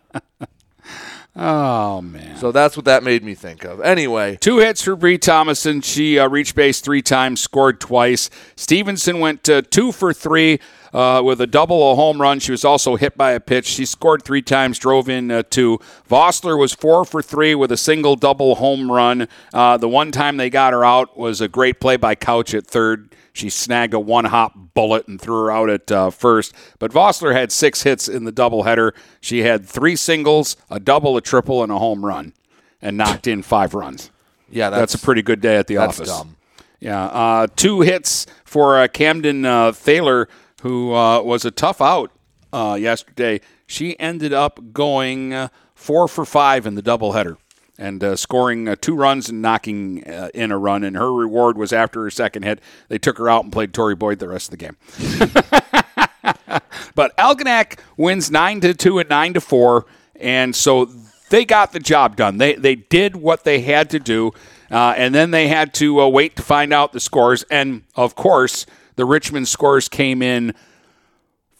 Oh man! So that's what that made me think of. Anyway, Two hits for Bree Thomason. She uh, reached base three times, scored twice. Stevenson went uh, two for three uh, with a double, a home run. She was also hit by a pitch. She scored three times, drove in uh, two. Vossler was four for three with a single, double, home run. Uh, the one time they got her out was a great play by Couch at third. She snagged a one hop bullet and threw her out at uh, first. But Vossler had six hits in the doubleheader. She had three singles, a double, a triple, and a home run, and knocked in five runs. Yeah, that's, that's- a pretty good day at the that's office. dumb. Yeah, uh, two hits for uh, Camden uh, Thaler, who uh, was a tough out uh, yesterday. She ended up going uh, four for five in the doubleheader and uh, scoring uh, two runs and knocking uh, in a run. And her reward was after her second hit, they took her out and played Tory Boyd the rest of the game. but Algonac wins nine to two and nine to four, and so they got the job done. They they did what they had to do, uh, and then they had to uh, wait to find out the scores. And of course, the Richmond scores came in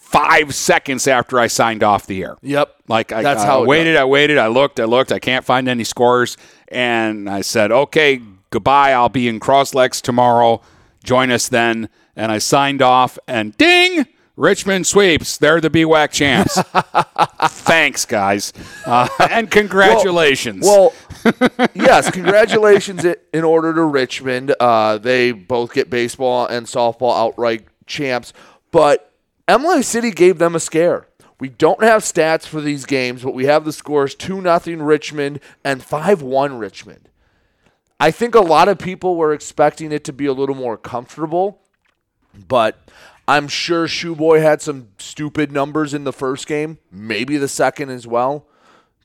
five seconds after I signed off the air. Yep, like I, That's I how it waited, I waited, I looked, I looked, I can't find any scores, and I said, okay, goodbye. I'll be in Crosslex tomorrow. Join us then. And I signed off, and ding. Richmond sweeps. They're the BWAC champs. Thanks, guys. Uh, and congratulations. Well, yes, congratulations in order to Richmond. Uh, they both get baseball and softball outright champs, but Imlay City gave them a scare. We don't have stats for these games, but we have the scores 2 0 Richmond and 5 1 Richmond. I think a lot of people were expecting it to be a little more comfortable, but I'm sure Shoeboy had some stupid numbers in the first game, maybe the second as well.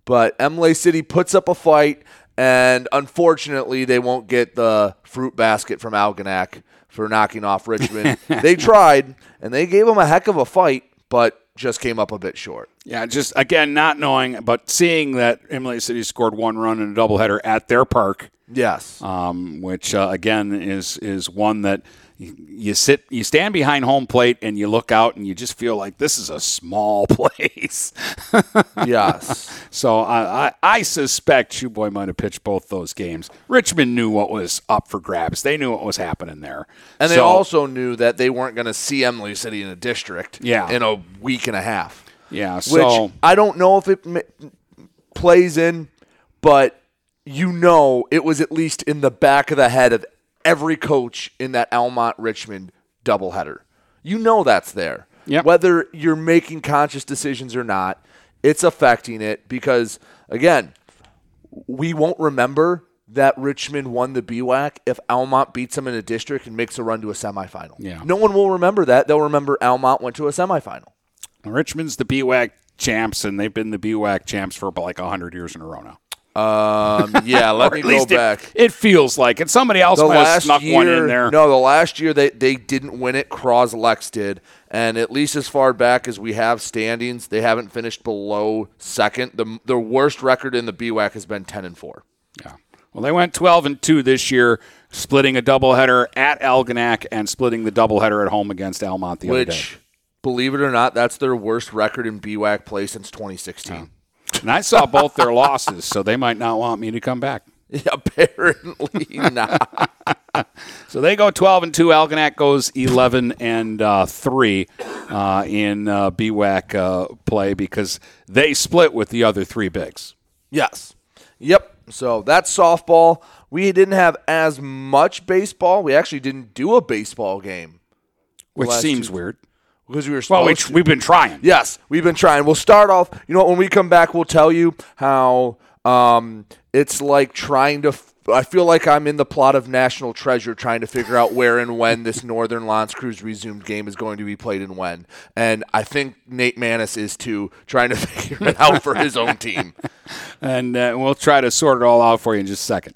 But Imlay City puts up a fight, and unfortunately, they won't get the fruit basket from Algonac for knocking off Richmond. they tried, and they gave them a heck of a fight, but just came up a bit short. Yeah, just again not knowing, but seeing that Imlay City scored one run in a doubleheader at their park. Yes, um, which uh, again is is one that you sit, you stand behind home plate, and you look out, and you just feel like this is a small place. yes. So I, I, I suspect Shoeboy might have pitched both those games. Richmond knew what was up for grabs. They knew what was happening there, and so, they also knew that they weren't going to see Imlay City in a district. Yeah. in a week and a half. Yeah. So which I don't know if it m- plays in, but you know it was at least in the back of the head of every coach in that Almont Richmond doubleheader. You know that's there. Yep. Whether you're making conscious decisions or not, it's affecting it because, again, we won't remember that Richmond won the BWAC if Almont beats them in a district and makes a run to a semifinal. Yeah. No one will remember that. They'll remember Almont went to a semifinal. Richmond's the BWAC champs, and they've been the BWAC champs for like 100 years in a row now. Um, yeah, let me go least it- back. It, feels like it. Somebody else the might have last snuck year, one in there. No, the last year they, they didn't win it. Cross Lex did, and at least as far back as we have standings, they haven't finished below second. the The worst record in the BWAC has been ten and four. Yeah. Well, they went 12 and 2 this year, splitting a doubleheader at Algonac and splitting the doubleheader at home against Almont the other day. Which, believe it or not, that's their worst record in BWAC play since 2016. And I saw both their losses, so they might not want me to come back. Apparently not. So they go 12 and 2. Algonac goes 11 and uh, 3 uh, in uh, BWAC uh, play because they split with the other three bigs. Yes. Yep. So that's softball. We didn't have as much baseball. We actually didn't do a baseball game. Which seems two- weird. Because we were Well, we, we've been trying. Yes, we've been trying. We'll start off. You know, what, when we come back, we'll tell you how um, it's like trying to. F- I feel like I'm in the plot of National Treasure, trying to figure out where and when this Northern L'Anse Creuse resumed game is going to be played and when. And I think Nate Manis is too, trying to figure it out for his own team. And uh, we'll try to sort it all out for you in just a second.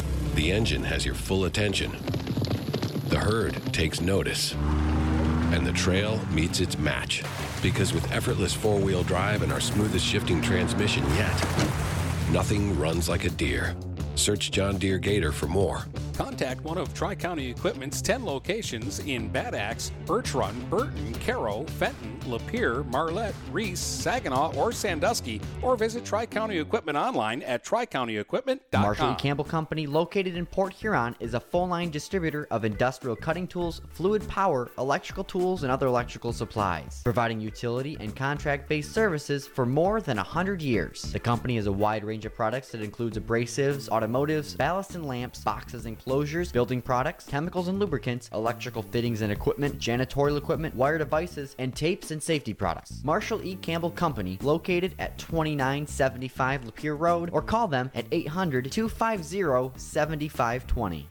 the engine has your full attention. The herd takes notice. And the trail meets its match. Because with effortless four wheel drive and our smoothest shifting transmission yet, nothing runs like a deer. Search John Deere Gator for more. Contact one of Tri County Equipment's 10 locations in Bad Axe, Birch Run, Burton, Caro, Fenton, Lapeer, Marlette, Reese, Saginaw, or Sandusky, or visit Tri County Equipment online at tricountyequipment.com. Marshall E. Campbell Company, located in Port Huron, is a full line distributor of industrial cutting tools, fluid power, electrical tools, and other electrical supplies, providing utility and contract based services for more than 100 years. The company has a wide range of products that includes abrasives, automotives, ballast and lamps, boxes and closures, building products, chemicals and lubricants, electrical fittings and equipment, janitorial equipment, wire devices, and tapes and safety products. Marshall E. Campbell Company, located at 2975 Lapeer Road, or call them at 800 250 7520.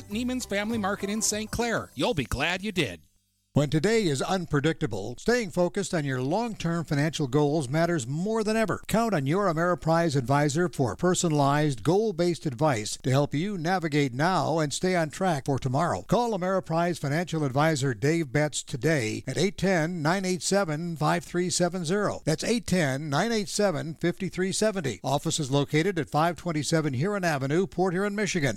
Neiman's Family Market in St. Clair. You'll be glad you did. When today is unpredictable, staying focused on your long term financial goals matters more than ever. Count on your Ameriprise advisor for personalized, goal based advice to help you navigate now and stay on track for tomorrow. Call Ameriprise financial advisor Dave Betts today at 810 987 5370. That's 810 987 5370. Office is located at 527 Huron Avenue, Port Huron, Michigan.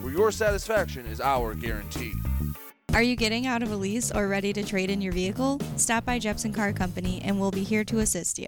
your satisfaction is our guarantee. Are you getting out of a lease or ready to trade in your vehicle? Stop by Jepson Car Company and we'll be here to assist you.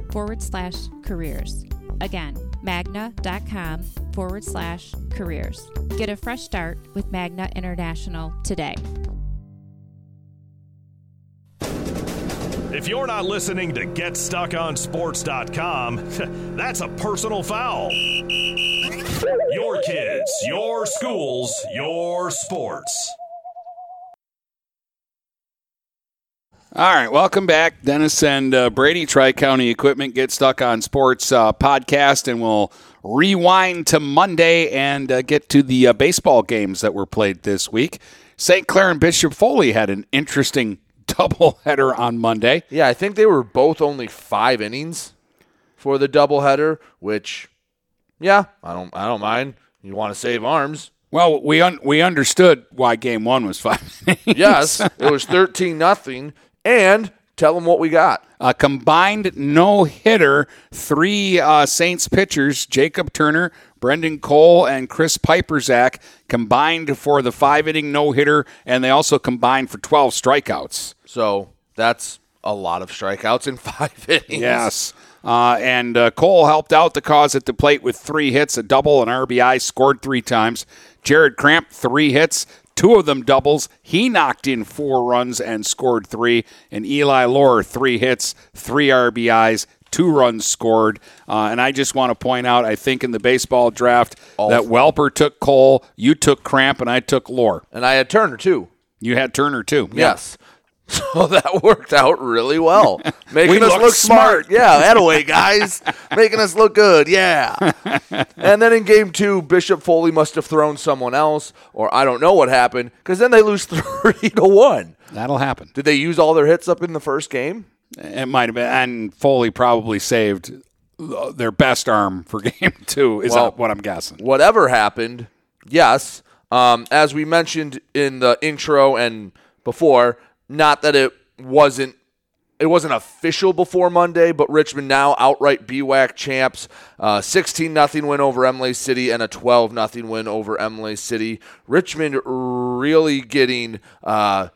forward slash careers. Again, magna.com forward slash careers. Get a fresh start with Magna International today. If you're not listening to GetStuckOnSports.com, that's a personal foul. Your kids, your schools, your sports. All right, welcome back, Dennis and uh, Brady. Tri County Equipment Get Stuck on Sports uh, podcast, and we'll rewind to Monday and uh, get to the uh, baseball games that were played this week. St. Clair and Bishop Foley had an interesting doubleheader on Monday. Yeah, I think they were both only five innings for the doubleheader, which, yeah, I don't, I don't mind. You want to save arms. Well, we un- we understood why game one was five. yes, it was thirteen nothing, and tell them what we got. A combined no hitter, three uh, Saints pitchers, Jacob Turner, Brendan Cole, and Chris Piperzak, combined for the five inning no hitter, and they also combined for 12 strikeouts. So that's a lot of strikeouts in five innings. Yes. Uh, and uh, Cole helped out the cause at the plate with three hits, a double, an RBI, scored three times. Jared Cramp, three hits, two of them doubles. He knocked in four runs and scored three. And Eli Lohr, three hits, three RBIs, two runs scored. Uh, and I just want to point out, I think in the baseball draft that Welper took Cole, you took Cramp, and I took Lohr. And I had Turner too. You had Turner too. Yes. So that worked out really well. Making We us look smart. smart. Yeah, that way, guys. Making us look good. Yeah. and then in game two, Bishop Foley must have thrown someone else, or I don't know what happened, because then they lose three to one. That'll happen. Did they use all their hits up in the first game? It might have been, and Foley probably saved their best arm for game two. Is Well, what I'm guessing. Whatever happened, yes. Um, as we mentioned in the intro and before, not that it wasn't it wasn't official before Monday, but Richmond now outright BWAC champs. Uh, 16 nothing win over Imlay City and a 12 nothing win over Imlay City. Richmond really getting uh,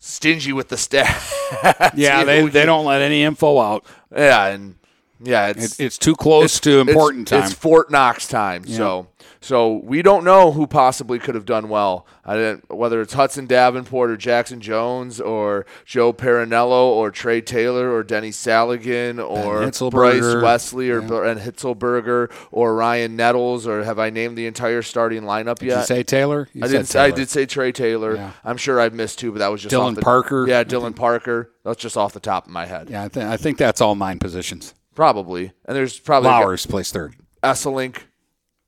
stingy with the stats. Yeah, they, they don't let any info out. Yeah, and yeah, it's It's, it's too close to important it's, time. It's Fort Knox time. Yeah. So so we don't know who possibly could have done well. I didn't, whether it's Hudson Davenport or Jackson Jones or Joe Perinello or Trey Taylor or Denny Saligan or Bryce Wesley or and Hitzelberger or Ryan Nettles or have I named the entire starting lineup Did yet? you say Taylor? You I said did. say- I did say Trey Taylor. Yeah. I'm sure I've missed two, but that was just Dylan off the, Parker, Yeah, Dylan Parker. That's just off the top of my head. Yeah, I, th- I think that's all nine positions. Probably. And there's probably Lowers plays third. Esselink.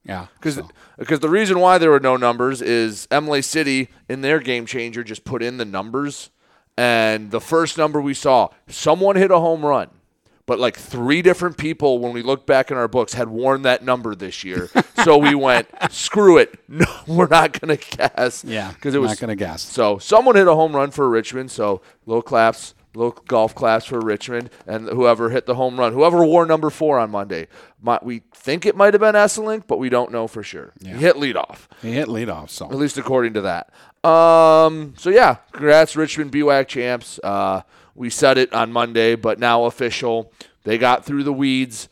Yeah. Because because the reason why there were no numbers is Imlay City in their game changer just put in the numbers, and the first number we saw, someone hit a home run. But like three different people, when we look back in our books, had worn that number this year. so we went, screw it. No, we're not going to guess. Yeah, because it was not gonna guess. So someone hit a home run for Richmond. So little claps, little golf class for Richmond, and whoever hit the home run, whoever wore number four on Monday. We think it might have been Esselink, but we don't know for sure. He hit leadoff. He hit leadoff, so At least according to that. Um, so yeah, congrats Richmond BWAC champs. Uh, we said it on Monday, but now official. They got through the weeds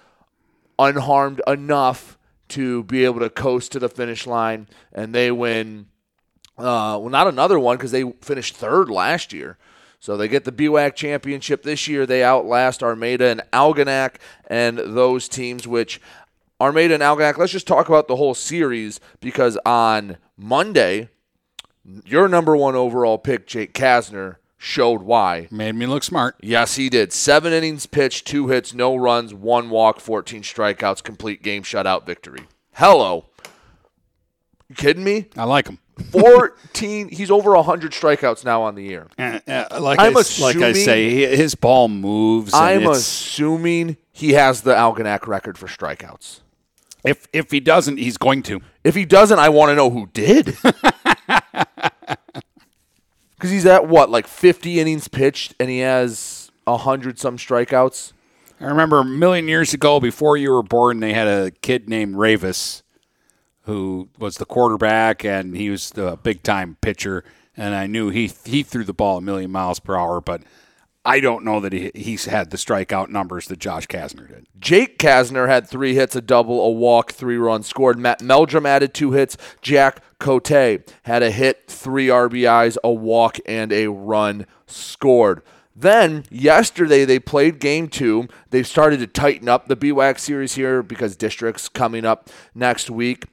unharmed enough to be able to coast to the finish line, and they win. Uh, well, not another one because they finished third last year. So they get the BWAC championship this year. They outlast Armada and Algonac and those teams, which Armada and Algonac, let's just talk about the whole series because on Monday, your number one overall pick, Jake Kasner, showed why. Made me look smart. Yes, he did. Seven innings pitched, two hits, no runs, one walk, 14 strikeouts, complete game shutout victory. Hello. You kidding me? I like him. 14. he's over 100 strikeouts now on the year. Uh, uh, like, I'm I, s- like I say, his ball moves. and I'm it's- assuming he has the Algonac record for strikeouts. if if he doesn't, he's going to. If he doesn't, I want to know who did. Because he's at what, like 50 innings pitched, and he has 100 some strikeouts? I remember a million years ago, before you were born, they had a kid named Ravis, who was the quarterback, and he was the big time pitcher. And I knew he he threw the ball a million miles per hour, but I don't know that he he's had the strikeout numbers that Josh Kasner did. Jake Kasner had three hits, a double, a walk, three runs scored. Matt Meldrum added two hits. Jack Cote had a hit, three RBIs, a walk, and a run scored. Then yesterday they played game two. They've started to tighten up the BWAC series here because districts coming up next week.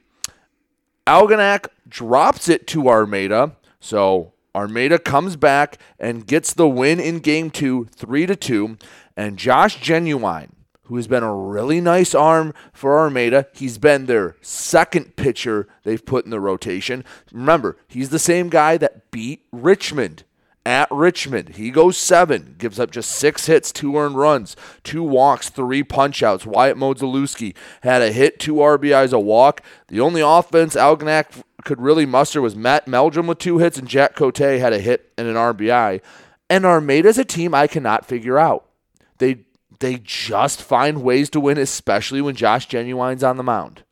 Algonac drops it to Armada. So Armada comes back and gets the win in game two, three to two. And Josh Genuine, who has been a really nice arm for Armada, he's been their second pitcher they've put in the rotation. Remember, he's the same guy that beat Richmond at Richmond. He goes seven, gives up just six hits, two earned runs, two walks, three punchouts. Wyatt Modzalewski had a hit, two RBIs, a walk. The only offense Algonac could really muster was Matt Meldrum with two hits, and Jack Cote had a hit and an RBI. And Armada's a team I cannot figure out. They they just find ways to win, especially when Josh Genuine's on the mound.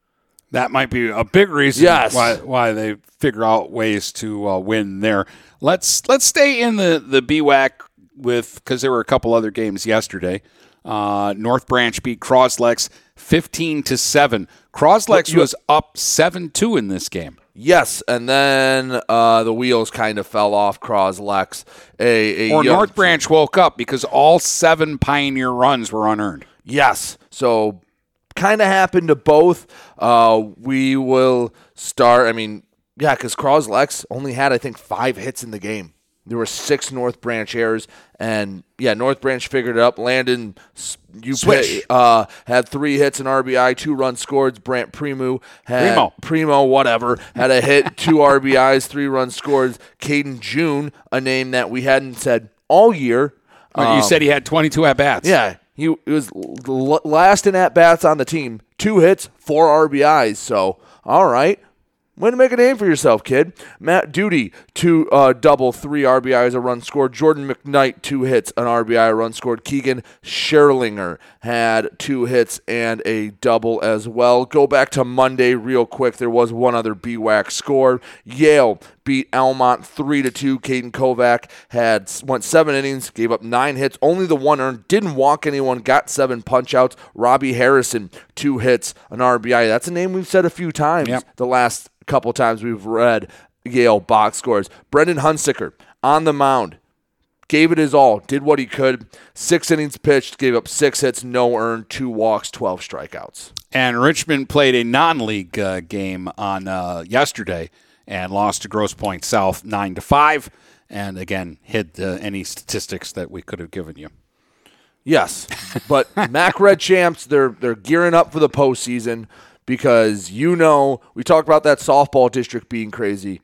That might be a big reason Yes. why why they figure out ways to uh, win there. Let's let's stay in the the BWAC with because there were a couple other games yesterday. Uh, North Branch beat Croslex fifteen to seven. Croslex You- was up seven two in this game. Yes, and then uh, the wheels kind of fell off Croslex. A, a Or young- North Branch woke up because all seven Pioneer runs were unearned. Yes. So kind of happened to both. Uh, we will start. I mean, yeah, because Croslex only had, I think, five hits in the game. There were six North Branch errors, and yeah, North Branch figured it up. Landon, you Swish. uh, had three hits and RBI, two runs scored. Brant Primo had Primo. Primo, whatever, had a hit, two RBIs, three runs scored. Caden June, a name that we hadn't said all year. you Um, said he had twenty two at bats. yeah, he, he was l- last in at bats on the team. Two hits, four RBIs. So, all right. Way to make a name for yourself, kid. Matt Duty, two uh, double, three RBIs, a run scored. Jordan McKnight, two hits, an RBI, a run scored. Keegan Scherlinger had two hits and a double as well. Go back to Monday real quick. There was one other BWAC score. Yale beat Almont three to two. Caden Kovac had went seven innings, gave up nine hits, only the one earned, didn't walk anyone, got seven punchouts. Robbie Harrison two hits, an RBI. That's a name we've said a few times Yep. the last couple times we've read Yale box scores. Brendan Hunsicker on the mound, gave it his all, did what he could. Six innings pitched, gave up six hits, no earned, two walks, 12 strikeouts. And Richmond played a non-league uh, game on uh, yesterday and lost to Grosse Pointe South nine to five, and again hid uh, any statistics that we could have given you. Yes, but Mac Red Champs, they're they're gearing up for the postseason because you know we talked about that softball district being crazy.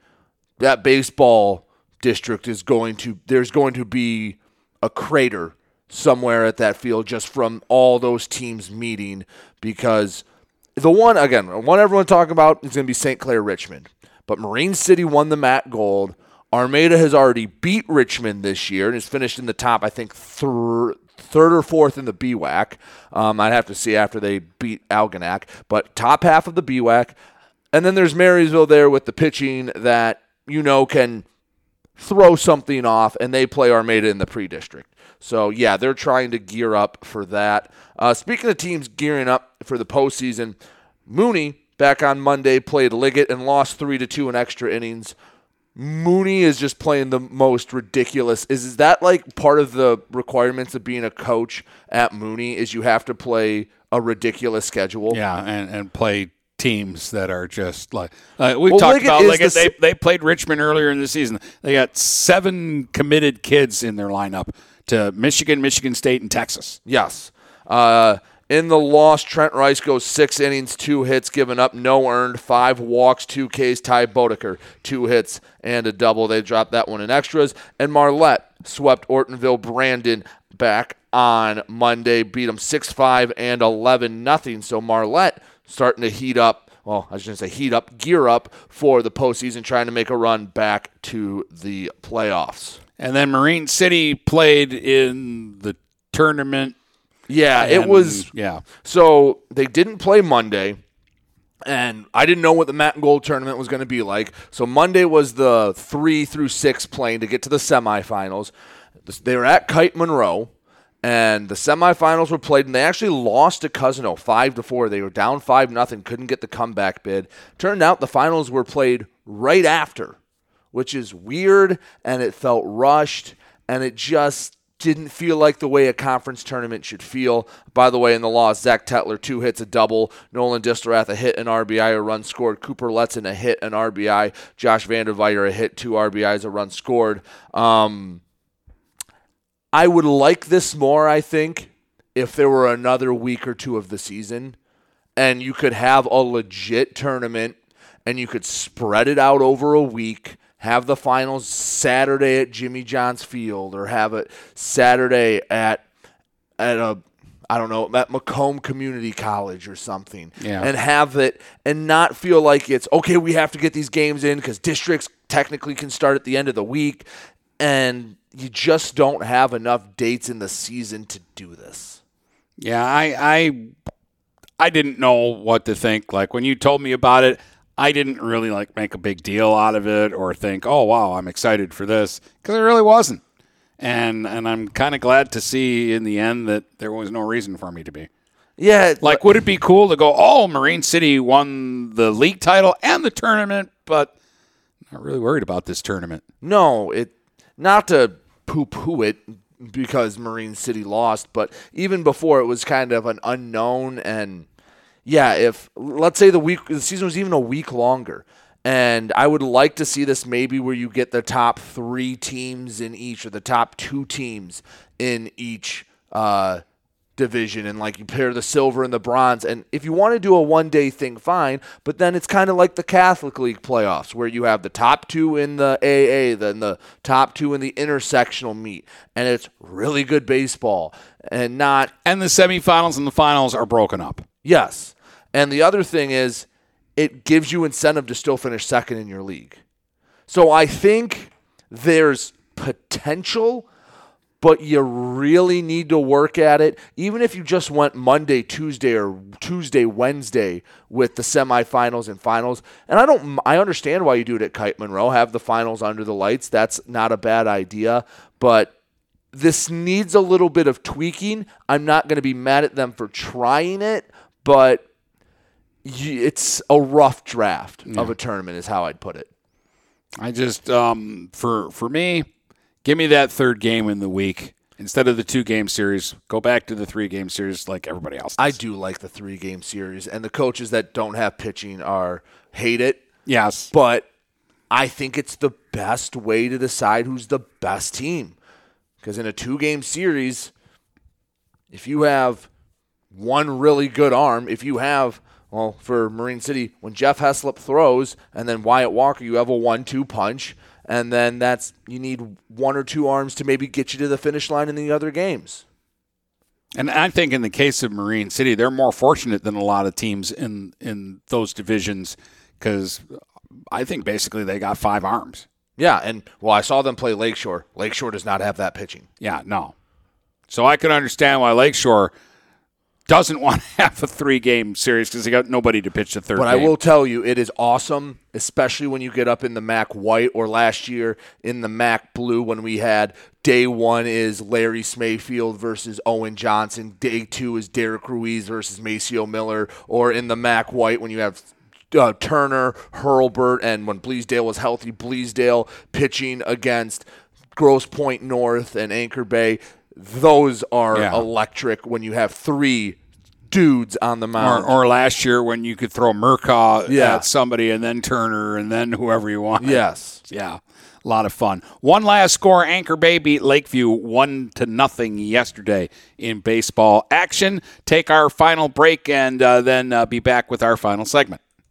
That baseball district is going to there's going to be a crater somewhere at that field just from all those teams meeting because the one again the one everyone talking about is going to be St. Clair Richmond, but Marine City won the Mat Gold. Armada has already beat Richmond this year and has finished in the top, I think, thir- third or fourth in the BWAC. Um, I'd have to see after they beat Algonac, but top half of the BWAC. And then there's Marysville there with the pitching that you know can throw something off, and they play Armada in the pre-district. So yeah, they're trying to gear up for that. Uh, speaking of teams gearing up for the postseason, Mooney back on Monday played Liggett and lost three to two in extra innings. Mooney is just playing the most ridiculous. Is, is that like part of the requirements of being a coach at Mooney? Is you have to play a ridiculous schedule? Yeah, and, and play teams that are just like uh, we Well, talked Liggett about. Liggett, the they they played Richmond earlier in the season. They got seven committed kids in their lineup to Michigan, Michigan State, and Texas. Yes. Uh, in the loss, Trent Rice goes six innings, two hits given up, no earned, five walks, two Ks. Ty Bodeker, two hits and a double. They dropped that one in extras. And Marlette swept Ortonville Brandon back on Monday, beat them 6 5 and 11 nothing. So Marlette starting to heat up. Well, I was going to say heat up, gear up for the postseason, trying to make a run back to the playoffs. And then Marine City played in the tournament. Yeah, it was. Yeah. So they didn't play Monday, and I didn't know what the Matt and Gold tournament was going to be like. So Monday was the three through six playing to get to the semifinals. They were at Kite Monroe, and the semifinals were played, and they actually lost to Cousino five to four. They were down five nothing, couldn't get the comeback bid. Turned out the finals were played right after, which is weird, and it felt rushed, and it just didn't feel like the way a conference tournament should feel. By the way, in the loss, Zach Tetler, two hits, a double. Nolan Distelrath, a hit, an RBI, a run scored. Cooper Letson, a hit, an RBI. Josh Vanderweyer, a hit, two RBIs, a run scored. Um, I would like this more, I think, if there were another week or two of the season and you could have a legit tournament and you could spread it out over a week, have the finals Saturday at Jimmy John's Field or have it Saturday at at a I don't know, at Macomb Community College or something. Yeah. And have it and not feel like it's okay, we have to get these games in because districts technically can start at the end of the week. And you just don't have enough dates in the season to do this. Yeah, I, I I didn't know what to think. Like when you told me about it, I didn't really like make a big deal out of it or think, "Oh wow, I'm excited for this," because it really wasn't. And and I'm kind of glad to see in the end that there was no reason for me to be. Yeah, Like, would it be cool to go? Oh, Marine City won the league title and the tournament, but not really worried about this tournament. No, it not to poo-poo it because Marine City lost, but even before it was kind of an unknown and yeah, if let's say the week the season was even a week longer. And I would like to see this maybe where you get the top three teams in each or the top two teams in each uh, division and like you pair the silver and the bronze. And if you want to do a one day thing, fine. But then it's kind of like the Catholic League playoffs where you have the top two in the AA, then the top two in the intersectional meet. And it's really good baseball and not. And the semifinals and the finals are broken up. Yes. And the other thing is, it gives you incentive to still finish second in your league. So I think there's potential, but you really need to work at it. Even if you just went Monday, Tuesday, or Tuesday, Wednesday with the semifinals and finals. And I don't, I understand why you do it at Kite Monroe. Have the finals under the lights. That's not a bad idea. But this needs a little bit of tweaking. I'm not going to be mad at them for trying it, but it's a rough draft yeah. of a tournament, is how I'd put it. I just, um, for for me, give me that third game in the week instead of the two game series. Go back to the three game series like everybody else. Does. I do like the three game series, and the coaches that don't have pitching are hate it. Yes, but I think it's the best way to decide who's the best team. Because in a two game series, if you have one really good arm, if you have, well, for Marine City, when Jeff Heslop throws and then Wyatt Walker, you have a one two punch. And then that's, you need one or two arms to maybe get you to the finish line in the other games. And I think in the case of Marine City, they're more fortunate than a lot of teams in, in those divisions because I think basically they got five arms. Yeah, and well, I saw them play Lakeshore. Lakeshore does not have that pitching. Yeah, no. So I can understand why Lakeshore doesn't want to have a three game series because they got nobody to pitch the third. But game. I will tell you, it is awesome, especially when you get up in the MAC white or last year in the MAC blue when we had day one is Larry Smayfield versus Owen Johnson, day two is Derek Ruiz versus Maceo Miller, or in the MAC white when you have uh, Turner, Hurlbert, and when Bleasdale was healthy, Bleasdale pitching against Grosse Pointe North and Anchor Bay. Those are yeah. electric when you have three dudes on the mound. Or, or, last year when you could throw Murkaw yeah. at somebody and then Turner and then whoever you want. Yes. Yeah. A lot of fun. One last score: Anchor Bay beat Lakeview one to nothing yesterday in baseball action. Take our final break and uh, then uh, be back with our final segment.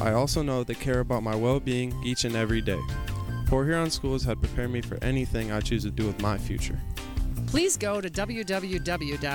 I also know they care about my well being each and every day. Port Huron Schools had prepared me for anything I choose to do with my future. Please go to www.phasd.us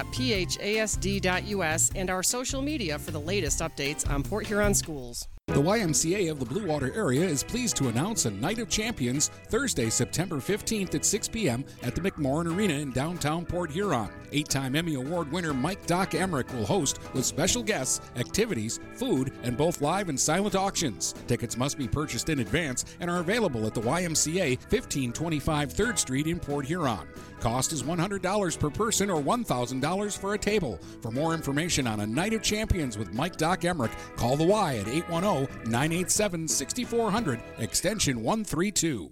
and our social media for the latest updates on Port Huron schools. The YMCA of the Blue Water area is pleased to announce a Night of Champions Thursday, September 15th at 6 p.m. at the McMorran Arena in downtown Port Huron. Eight time Emmy Award winner Mike Doc Emrick will host with special guests, activities, food, and both live and silent auctions. Tickets must be purchased in advance and are available at the YMCA 1525 3rd Street in Port Huron. Cost is $100 per person or $1,000 for a table. For more information on a Night of Champions with Mike Doc Emrick, call the Y at 810 987 6400, extension 132.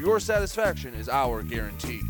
your satisfaction is our guarantee.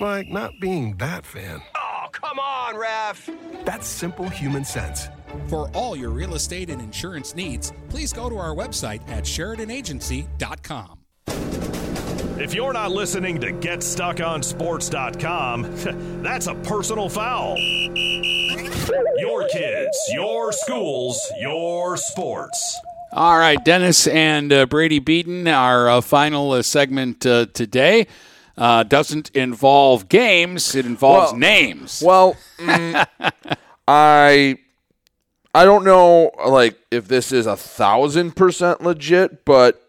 like not being that fan. Oh, come on, ref! That's simple human sense. For all your real estate and insurance needs, please go to our website at SheridanAgency.com. If you're not listening to GetStuckOnSports.com, that's a personal foul. Your kids, your schools, your sports. All right, Dennis and uh, Brady Beaton, our uh, final uh, segment uh, today. Uh, doesn't involve games; it involves Well- names. Well, mm, I I don't know like if this is a thousand percent legit, but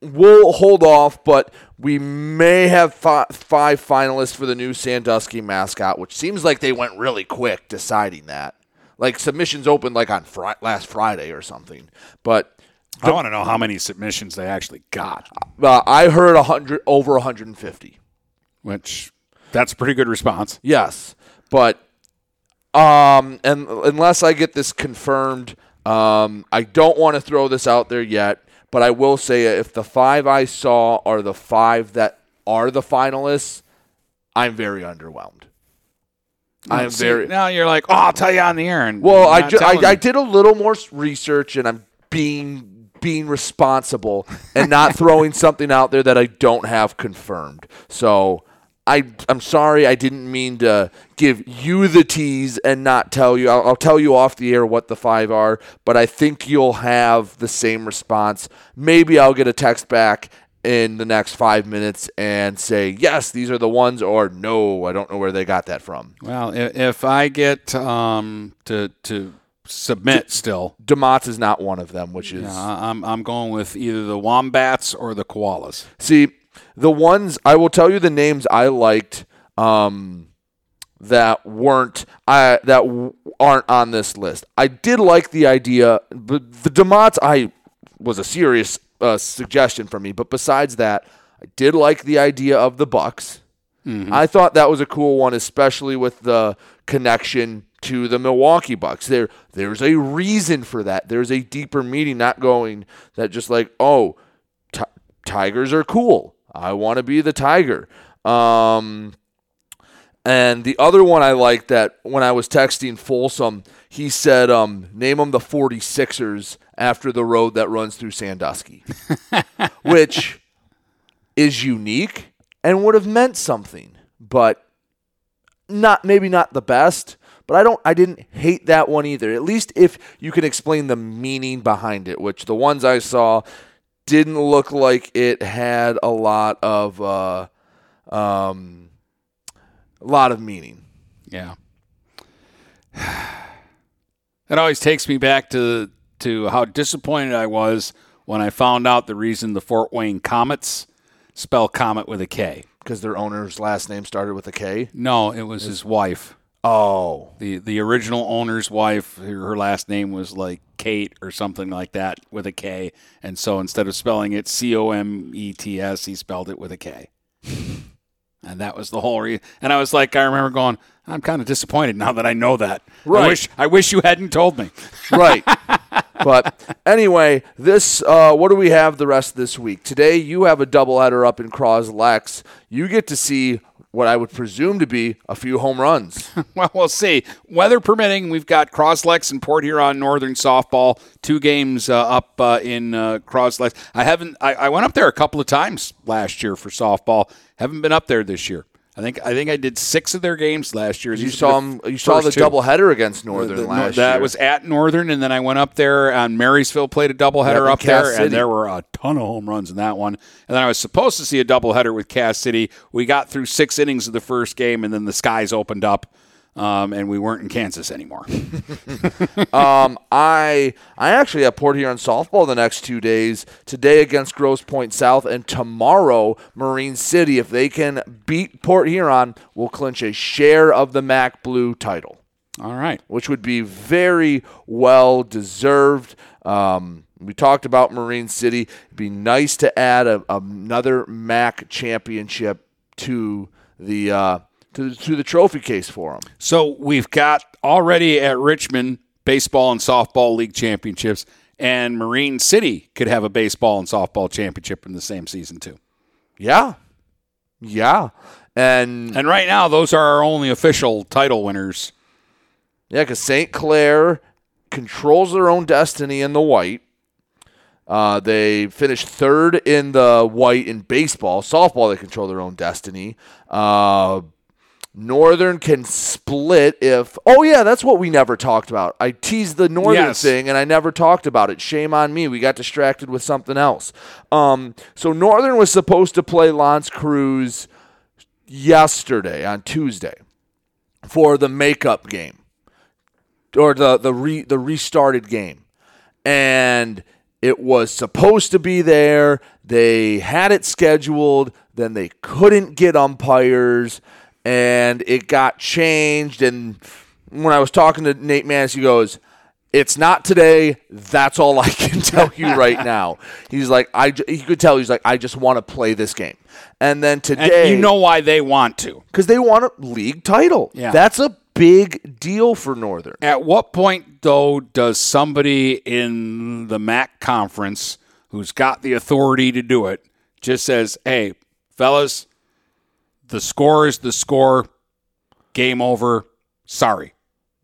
we'll hold off. But we may have fi- five finalists for the new Sandusky mascot, which seems like they went really quick deciding that. Like submissions opened like on fri- last Friday or something, but. I want to know how many submissions they actually got. Uh, I heard a hundred over 150. Which that's a pretty good response. Yes, but um, and unless I get this confirmed, um, I don't want to throw this out there yet. But I will say, if the five I saw are the five that are the finalists, I'm very underwhelmed. I am See, very now you're like, oh, I'll tell you on the air. And well. I, ju- I I did a little more research, and I'm being being responsible and not throwing something out there that I don't have confirmed. So I I'm sorry. I didn't mean to give you the tease and not tell you. I'll, I'll tell you off the air what the five are, but I think you'll have the same response. Maybe I'll get a text back in the next five minutes and say yes, these are the ones, or no, I don't know where they got that from. Well, if, if I get um, to to submit still, Demotts is not one of them, which is I'm I'm going with either the wombats or the koalas. See, the ones I will tell you the names I liked um, that weren't I that w- aren't on this list. I did like the idea, but the Demotts I was a serious uh, suggestion for me. But besides that, I did like the idea of the Bucks. Mhm. I thought that was a cool one, especially with the connection to the Milwaukee Bucks. There, there's a reason for that. There's a deeper meaning, not going that just like, oh, ti- tigers are cool. I want to be the tiger. Um, and the other one I liked that when I was texting Folsom, he said, um, name them the 46ers after the road that runs through Sandusky, which is unique and would have meant something, but not maybe not the best. But I don't I didn't hate that one either. At least if you can explain the meaning behind it, which the ones I saw didn't look like it had a lot of uh, um, a lot of meaning. Yeah. It always takes me back to to how disappointed I was when I found out the reason the Fort Wayne Comets spell comet with a K. Because their owner's last name started with a K? No, it was his wife. Oh. The the original owner's wife, her her last name was like Kate or something like that with a K. And so instead of spelling it C O M E T S, he spelled it with a K. And that was the whole reason. And I was like, I remember going, I'm kind of disappointed now that I know that. Right. I wish I wish you hadn't told me. right. But anyway, this uh, what do we have the rest of this week? Today you have a doubleheader up in Croslex. You get to see what I would presume to be a few home runs. well, we'll see. Weather permitting, we've got Crosslex and Port Huron Northern softball. Two games uh, up uh, in uh, Crosslex. I haven't. I, I went up there a couple of times last year for softball. Haven't been up there this year. I think. I think I did six of their games last year. You saw the 'em- you saw the two. doubleheader against Northern The- the- last that year. was at Northern, and then I went up there on Marysville, played a doubleheader Yep, up Cass there, City. and there were a ton of home runs in that one. And then I was supposed to see a doubleheader with Cass City. We got through six innings of the first game, and then the skies opened up, um, and we weren't in Kansas anymore. um, I I actually have Port Huron softball the next two days. Today against Grosse Pointe South, and tomorrow Marine City. If they can beat Port Huron, will clinch a share of the MAC Blue title. All right, which would be very well deserved. Um, we talked about Marine City. It'd be nice to add a, another MAC championship to the uh, to, to the trophy case for them. So we've got already at Richmond baseball and softball league championships, and Marine City could have a baseball and softball championship in the same season too. Yeah, yeah, and and right now those are our only official title winners. Yeah, because St. Clair controls their own destiny in the white. Uh, they finished third in the white in baseball. Softball, they control their own destiny. Uh, Northern can split if. Oh, yeah, that's what we never talked about. I teased the Northern Yes. thing and I never talked about it. Shame on me. We got distracted with something else. Um, so Northern was supposed to play L'Anse Creuse yesterday on Tuesday for the makeup game or the the re, the restarted game, and it was supposed to be there. They had it scheduled, then they couldn't get umpires, and it got changed. And when I was talking to Nate Manis, he goes. It's not today. That's all I can tell you right now. He's like, I. He could tell. He's like, I just want to play this game. And then And today, you know why they want to. because they want a league title. Yeah. That's a big deal for Northern. At what point, though, does somebody in the MAC conference who's got the authority to do it just says, hey, fellas, the score is the score, game over, sorry?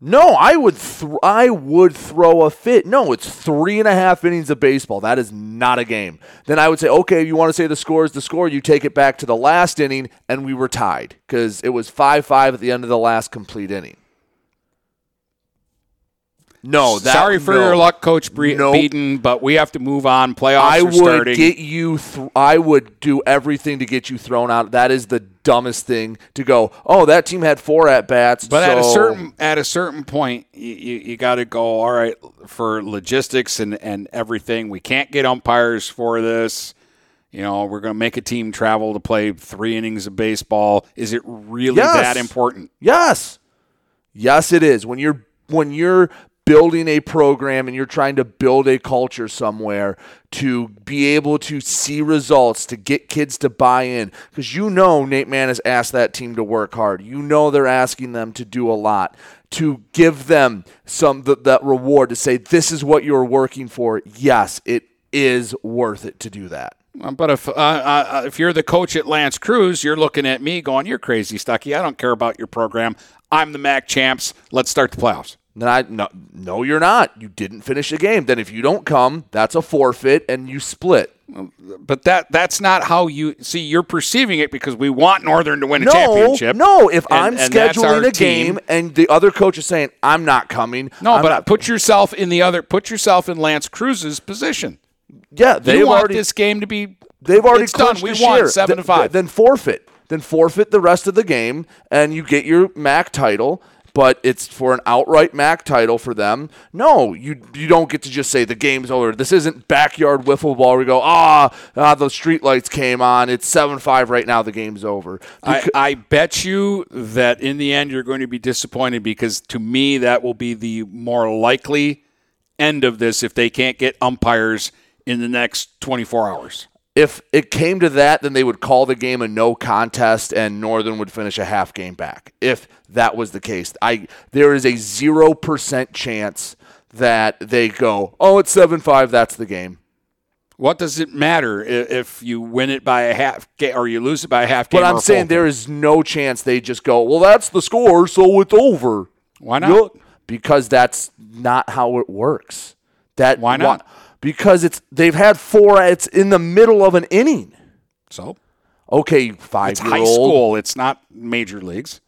No, I would th- I would throw a fit. No, it's three and a half innings of baseball. That is not a game. Then I would say, okay, you want to say the score is the score, you take it back to the last inning, and we were tied because it was five five at the end of the last complete inning. No, that, sorry for no. your luck, Coach Bre- Nope. Beaton, but we have to move on. Playoffs I are would starting. get you. Th- I would do everything to get you thrown out. That is the dumbest thing to go. Oh, that team had four at bats. But at a certain at a certain point, you, you, you got to go. All right, for logistics and and everything, we can't get umpires for this. You know, we're going to make a team travel to play three innings of baseball. Is it really Yes. that important? Yes. Yes, it is. When you're when you're building a program and you're trying to build a culture somewhere to be able to see results, to get kids to buy in. Because you know Nate Mann has asked that team to work hard. You know they're asking them to do a lot. To give them some th- that reward to say this is what you're working for. Yes, it is worth it to do that. But if uh, uh, if you're the coach at L'Anse Creuse, you're looking at me going, "You're crazy, Stucky. I don't care about your program. I'm the MAC champs. Let's start the playoffs." Then I no, no, you're not. You didn't finish the game. Then if you don't come, that's a forfeit, and you split. But that that's not how you see. You're perceiving it because we want Northern to win a no, championship. No, if and- I'm and scheduling a team. game and the other coach is saying I'm not coming, No, I'm but not- put yourself in the other. Put yourself in L'Anse Creuse's position. yeah, they've want already this game to be. they've already it's done. We won share. seven Th- to five. Then forfeit. Then forfeit the rest of the game, and you get your MAC title. But it's for an outright MAC title for them. No, you you don't get to just say the game's over. This isn't backyard wiffle ball. Where we go, ah, ah the street lights came on. It's seven five right now. The game's over. I, I bet you that in the end you're going to be disappointed because to me that will be the more likely end of this if they can't get umpires in the next 24 hours. if it came to that, then they would call the game a no contest and Northern would finish a half game back. If that was the case, I there is a zero percent chance that they go, oh, it's seven five. That's the game. What does it matter if you win it by a half ga- or you lose it by a half game? But I'm saying there game? is no chance they just go, well, that's the score, so it's over. Why not? You'll- because that's not how it works. That Why not? because it's they've had four. It's in the middle of an inning. So okay, five it's high old. school. It's not major leagues.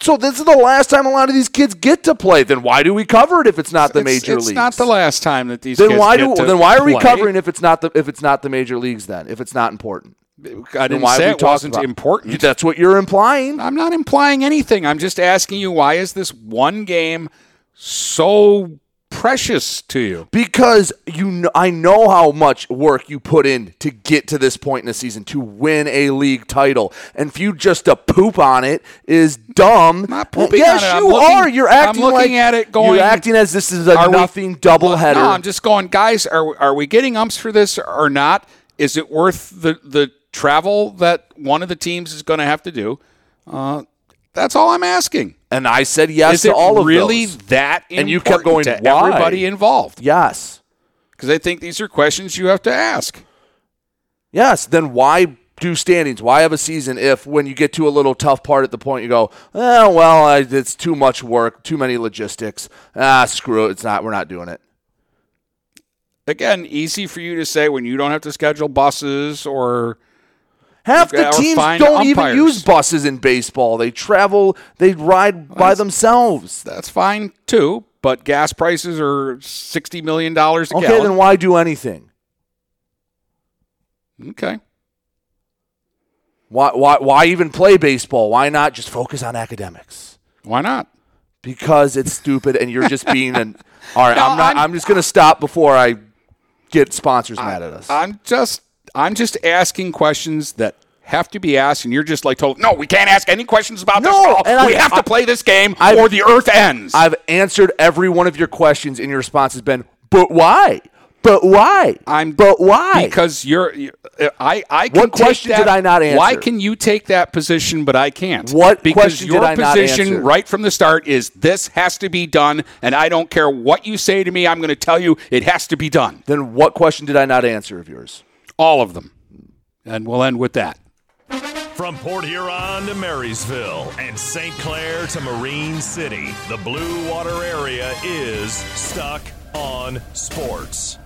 So this is the last time a lot of these kids get to play. Then why do we cover it if it's not the It's- major it's leagues? not the last time that these then kids why get do to then why are we play. covering if it's not the if it's not the major leagues then if it's not important? I didn't why say it wasn't about- important. That's what you're implying. I'm not implying anything. I'm just asking you why is this one game so precious to you? Because you know, I know how much work you put in to get to this point in the season to win a league title, and for you just to poop on it is dumb. Not pooping yes. I'm you looking- are. You're I'm acting looking like at it going, You're acting as this is a Are we- nothing doubleheader. No, I'm just going, guys. Are are we getting umps for this or not? Is it worth the the travel that one of the teams is going to have to do? Uh, that's all I'm asking. And I said yes is to it all of really those. that And you kept going, to "Why?" everybody involved. Yes. Because I think these are questions you have to ask. Yes, then why do standings? Why have a season if when you get to a little tough part at the point you go, oh, well, I, it's too much work, too many logistics. Ah, screw it. It's not. We're not doing it. Again, easy for you to say when you don't have to schedule buses or Half the teams don't even use buses in baseball. They travel. They ride by themselves. That's fine too, but gas prices are sixty million dollars a Okay, gallon. then why do anything? Okay. Why, why, why even play baseball? Why not just focus on academics? Why not? Because it's stupid, and you're just being an. All right, No, I'm not. I'm- I'm, just going to stop before I get sponsors mad at us. I'm just I'm just asking questions that have to be asked, and you're just like told, no, we can't ask any questions about this. No, at and we I- have I- to play this game, I've- or the Earth ends. I've answered every one of your questions, and your response has been, "But why? But why? I'm but why? because you're. you- I I can What take question that- did I not answer? Why can you take that position, but I can't? What because question your did I not position right from the start is this has to be done, and I don't care what you say to me. I'm going to tell you it has to be done. Then what question did I not answer of yours? All of them, and we'll end with that. From Port Huron to Marysville and St. Clair to Marine City, the Blue Water area is stuck on sports.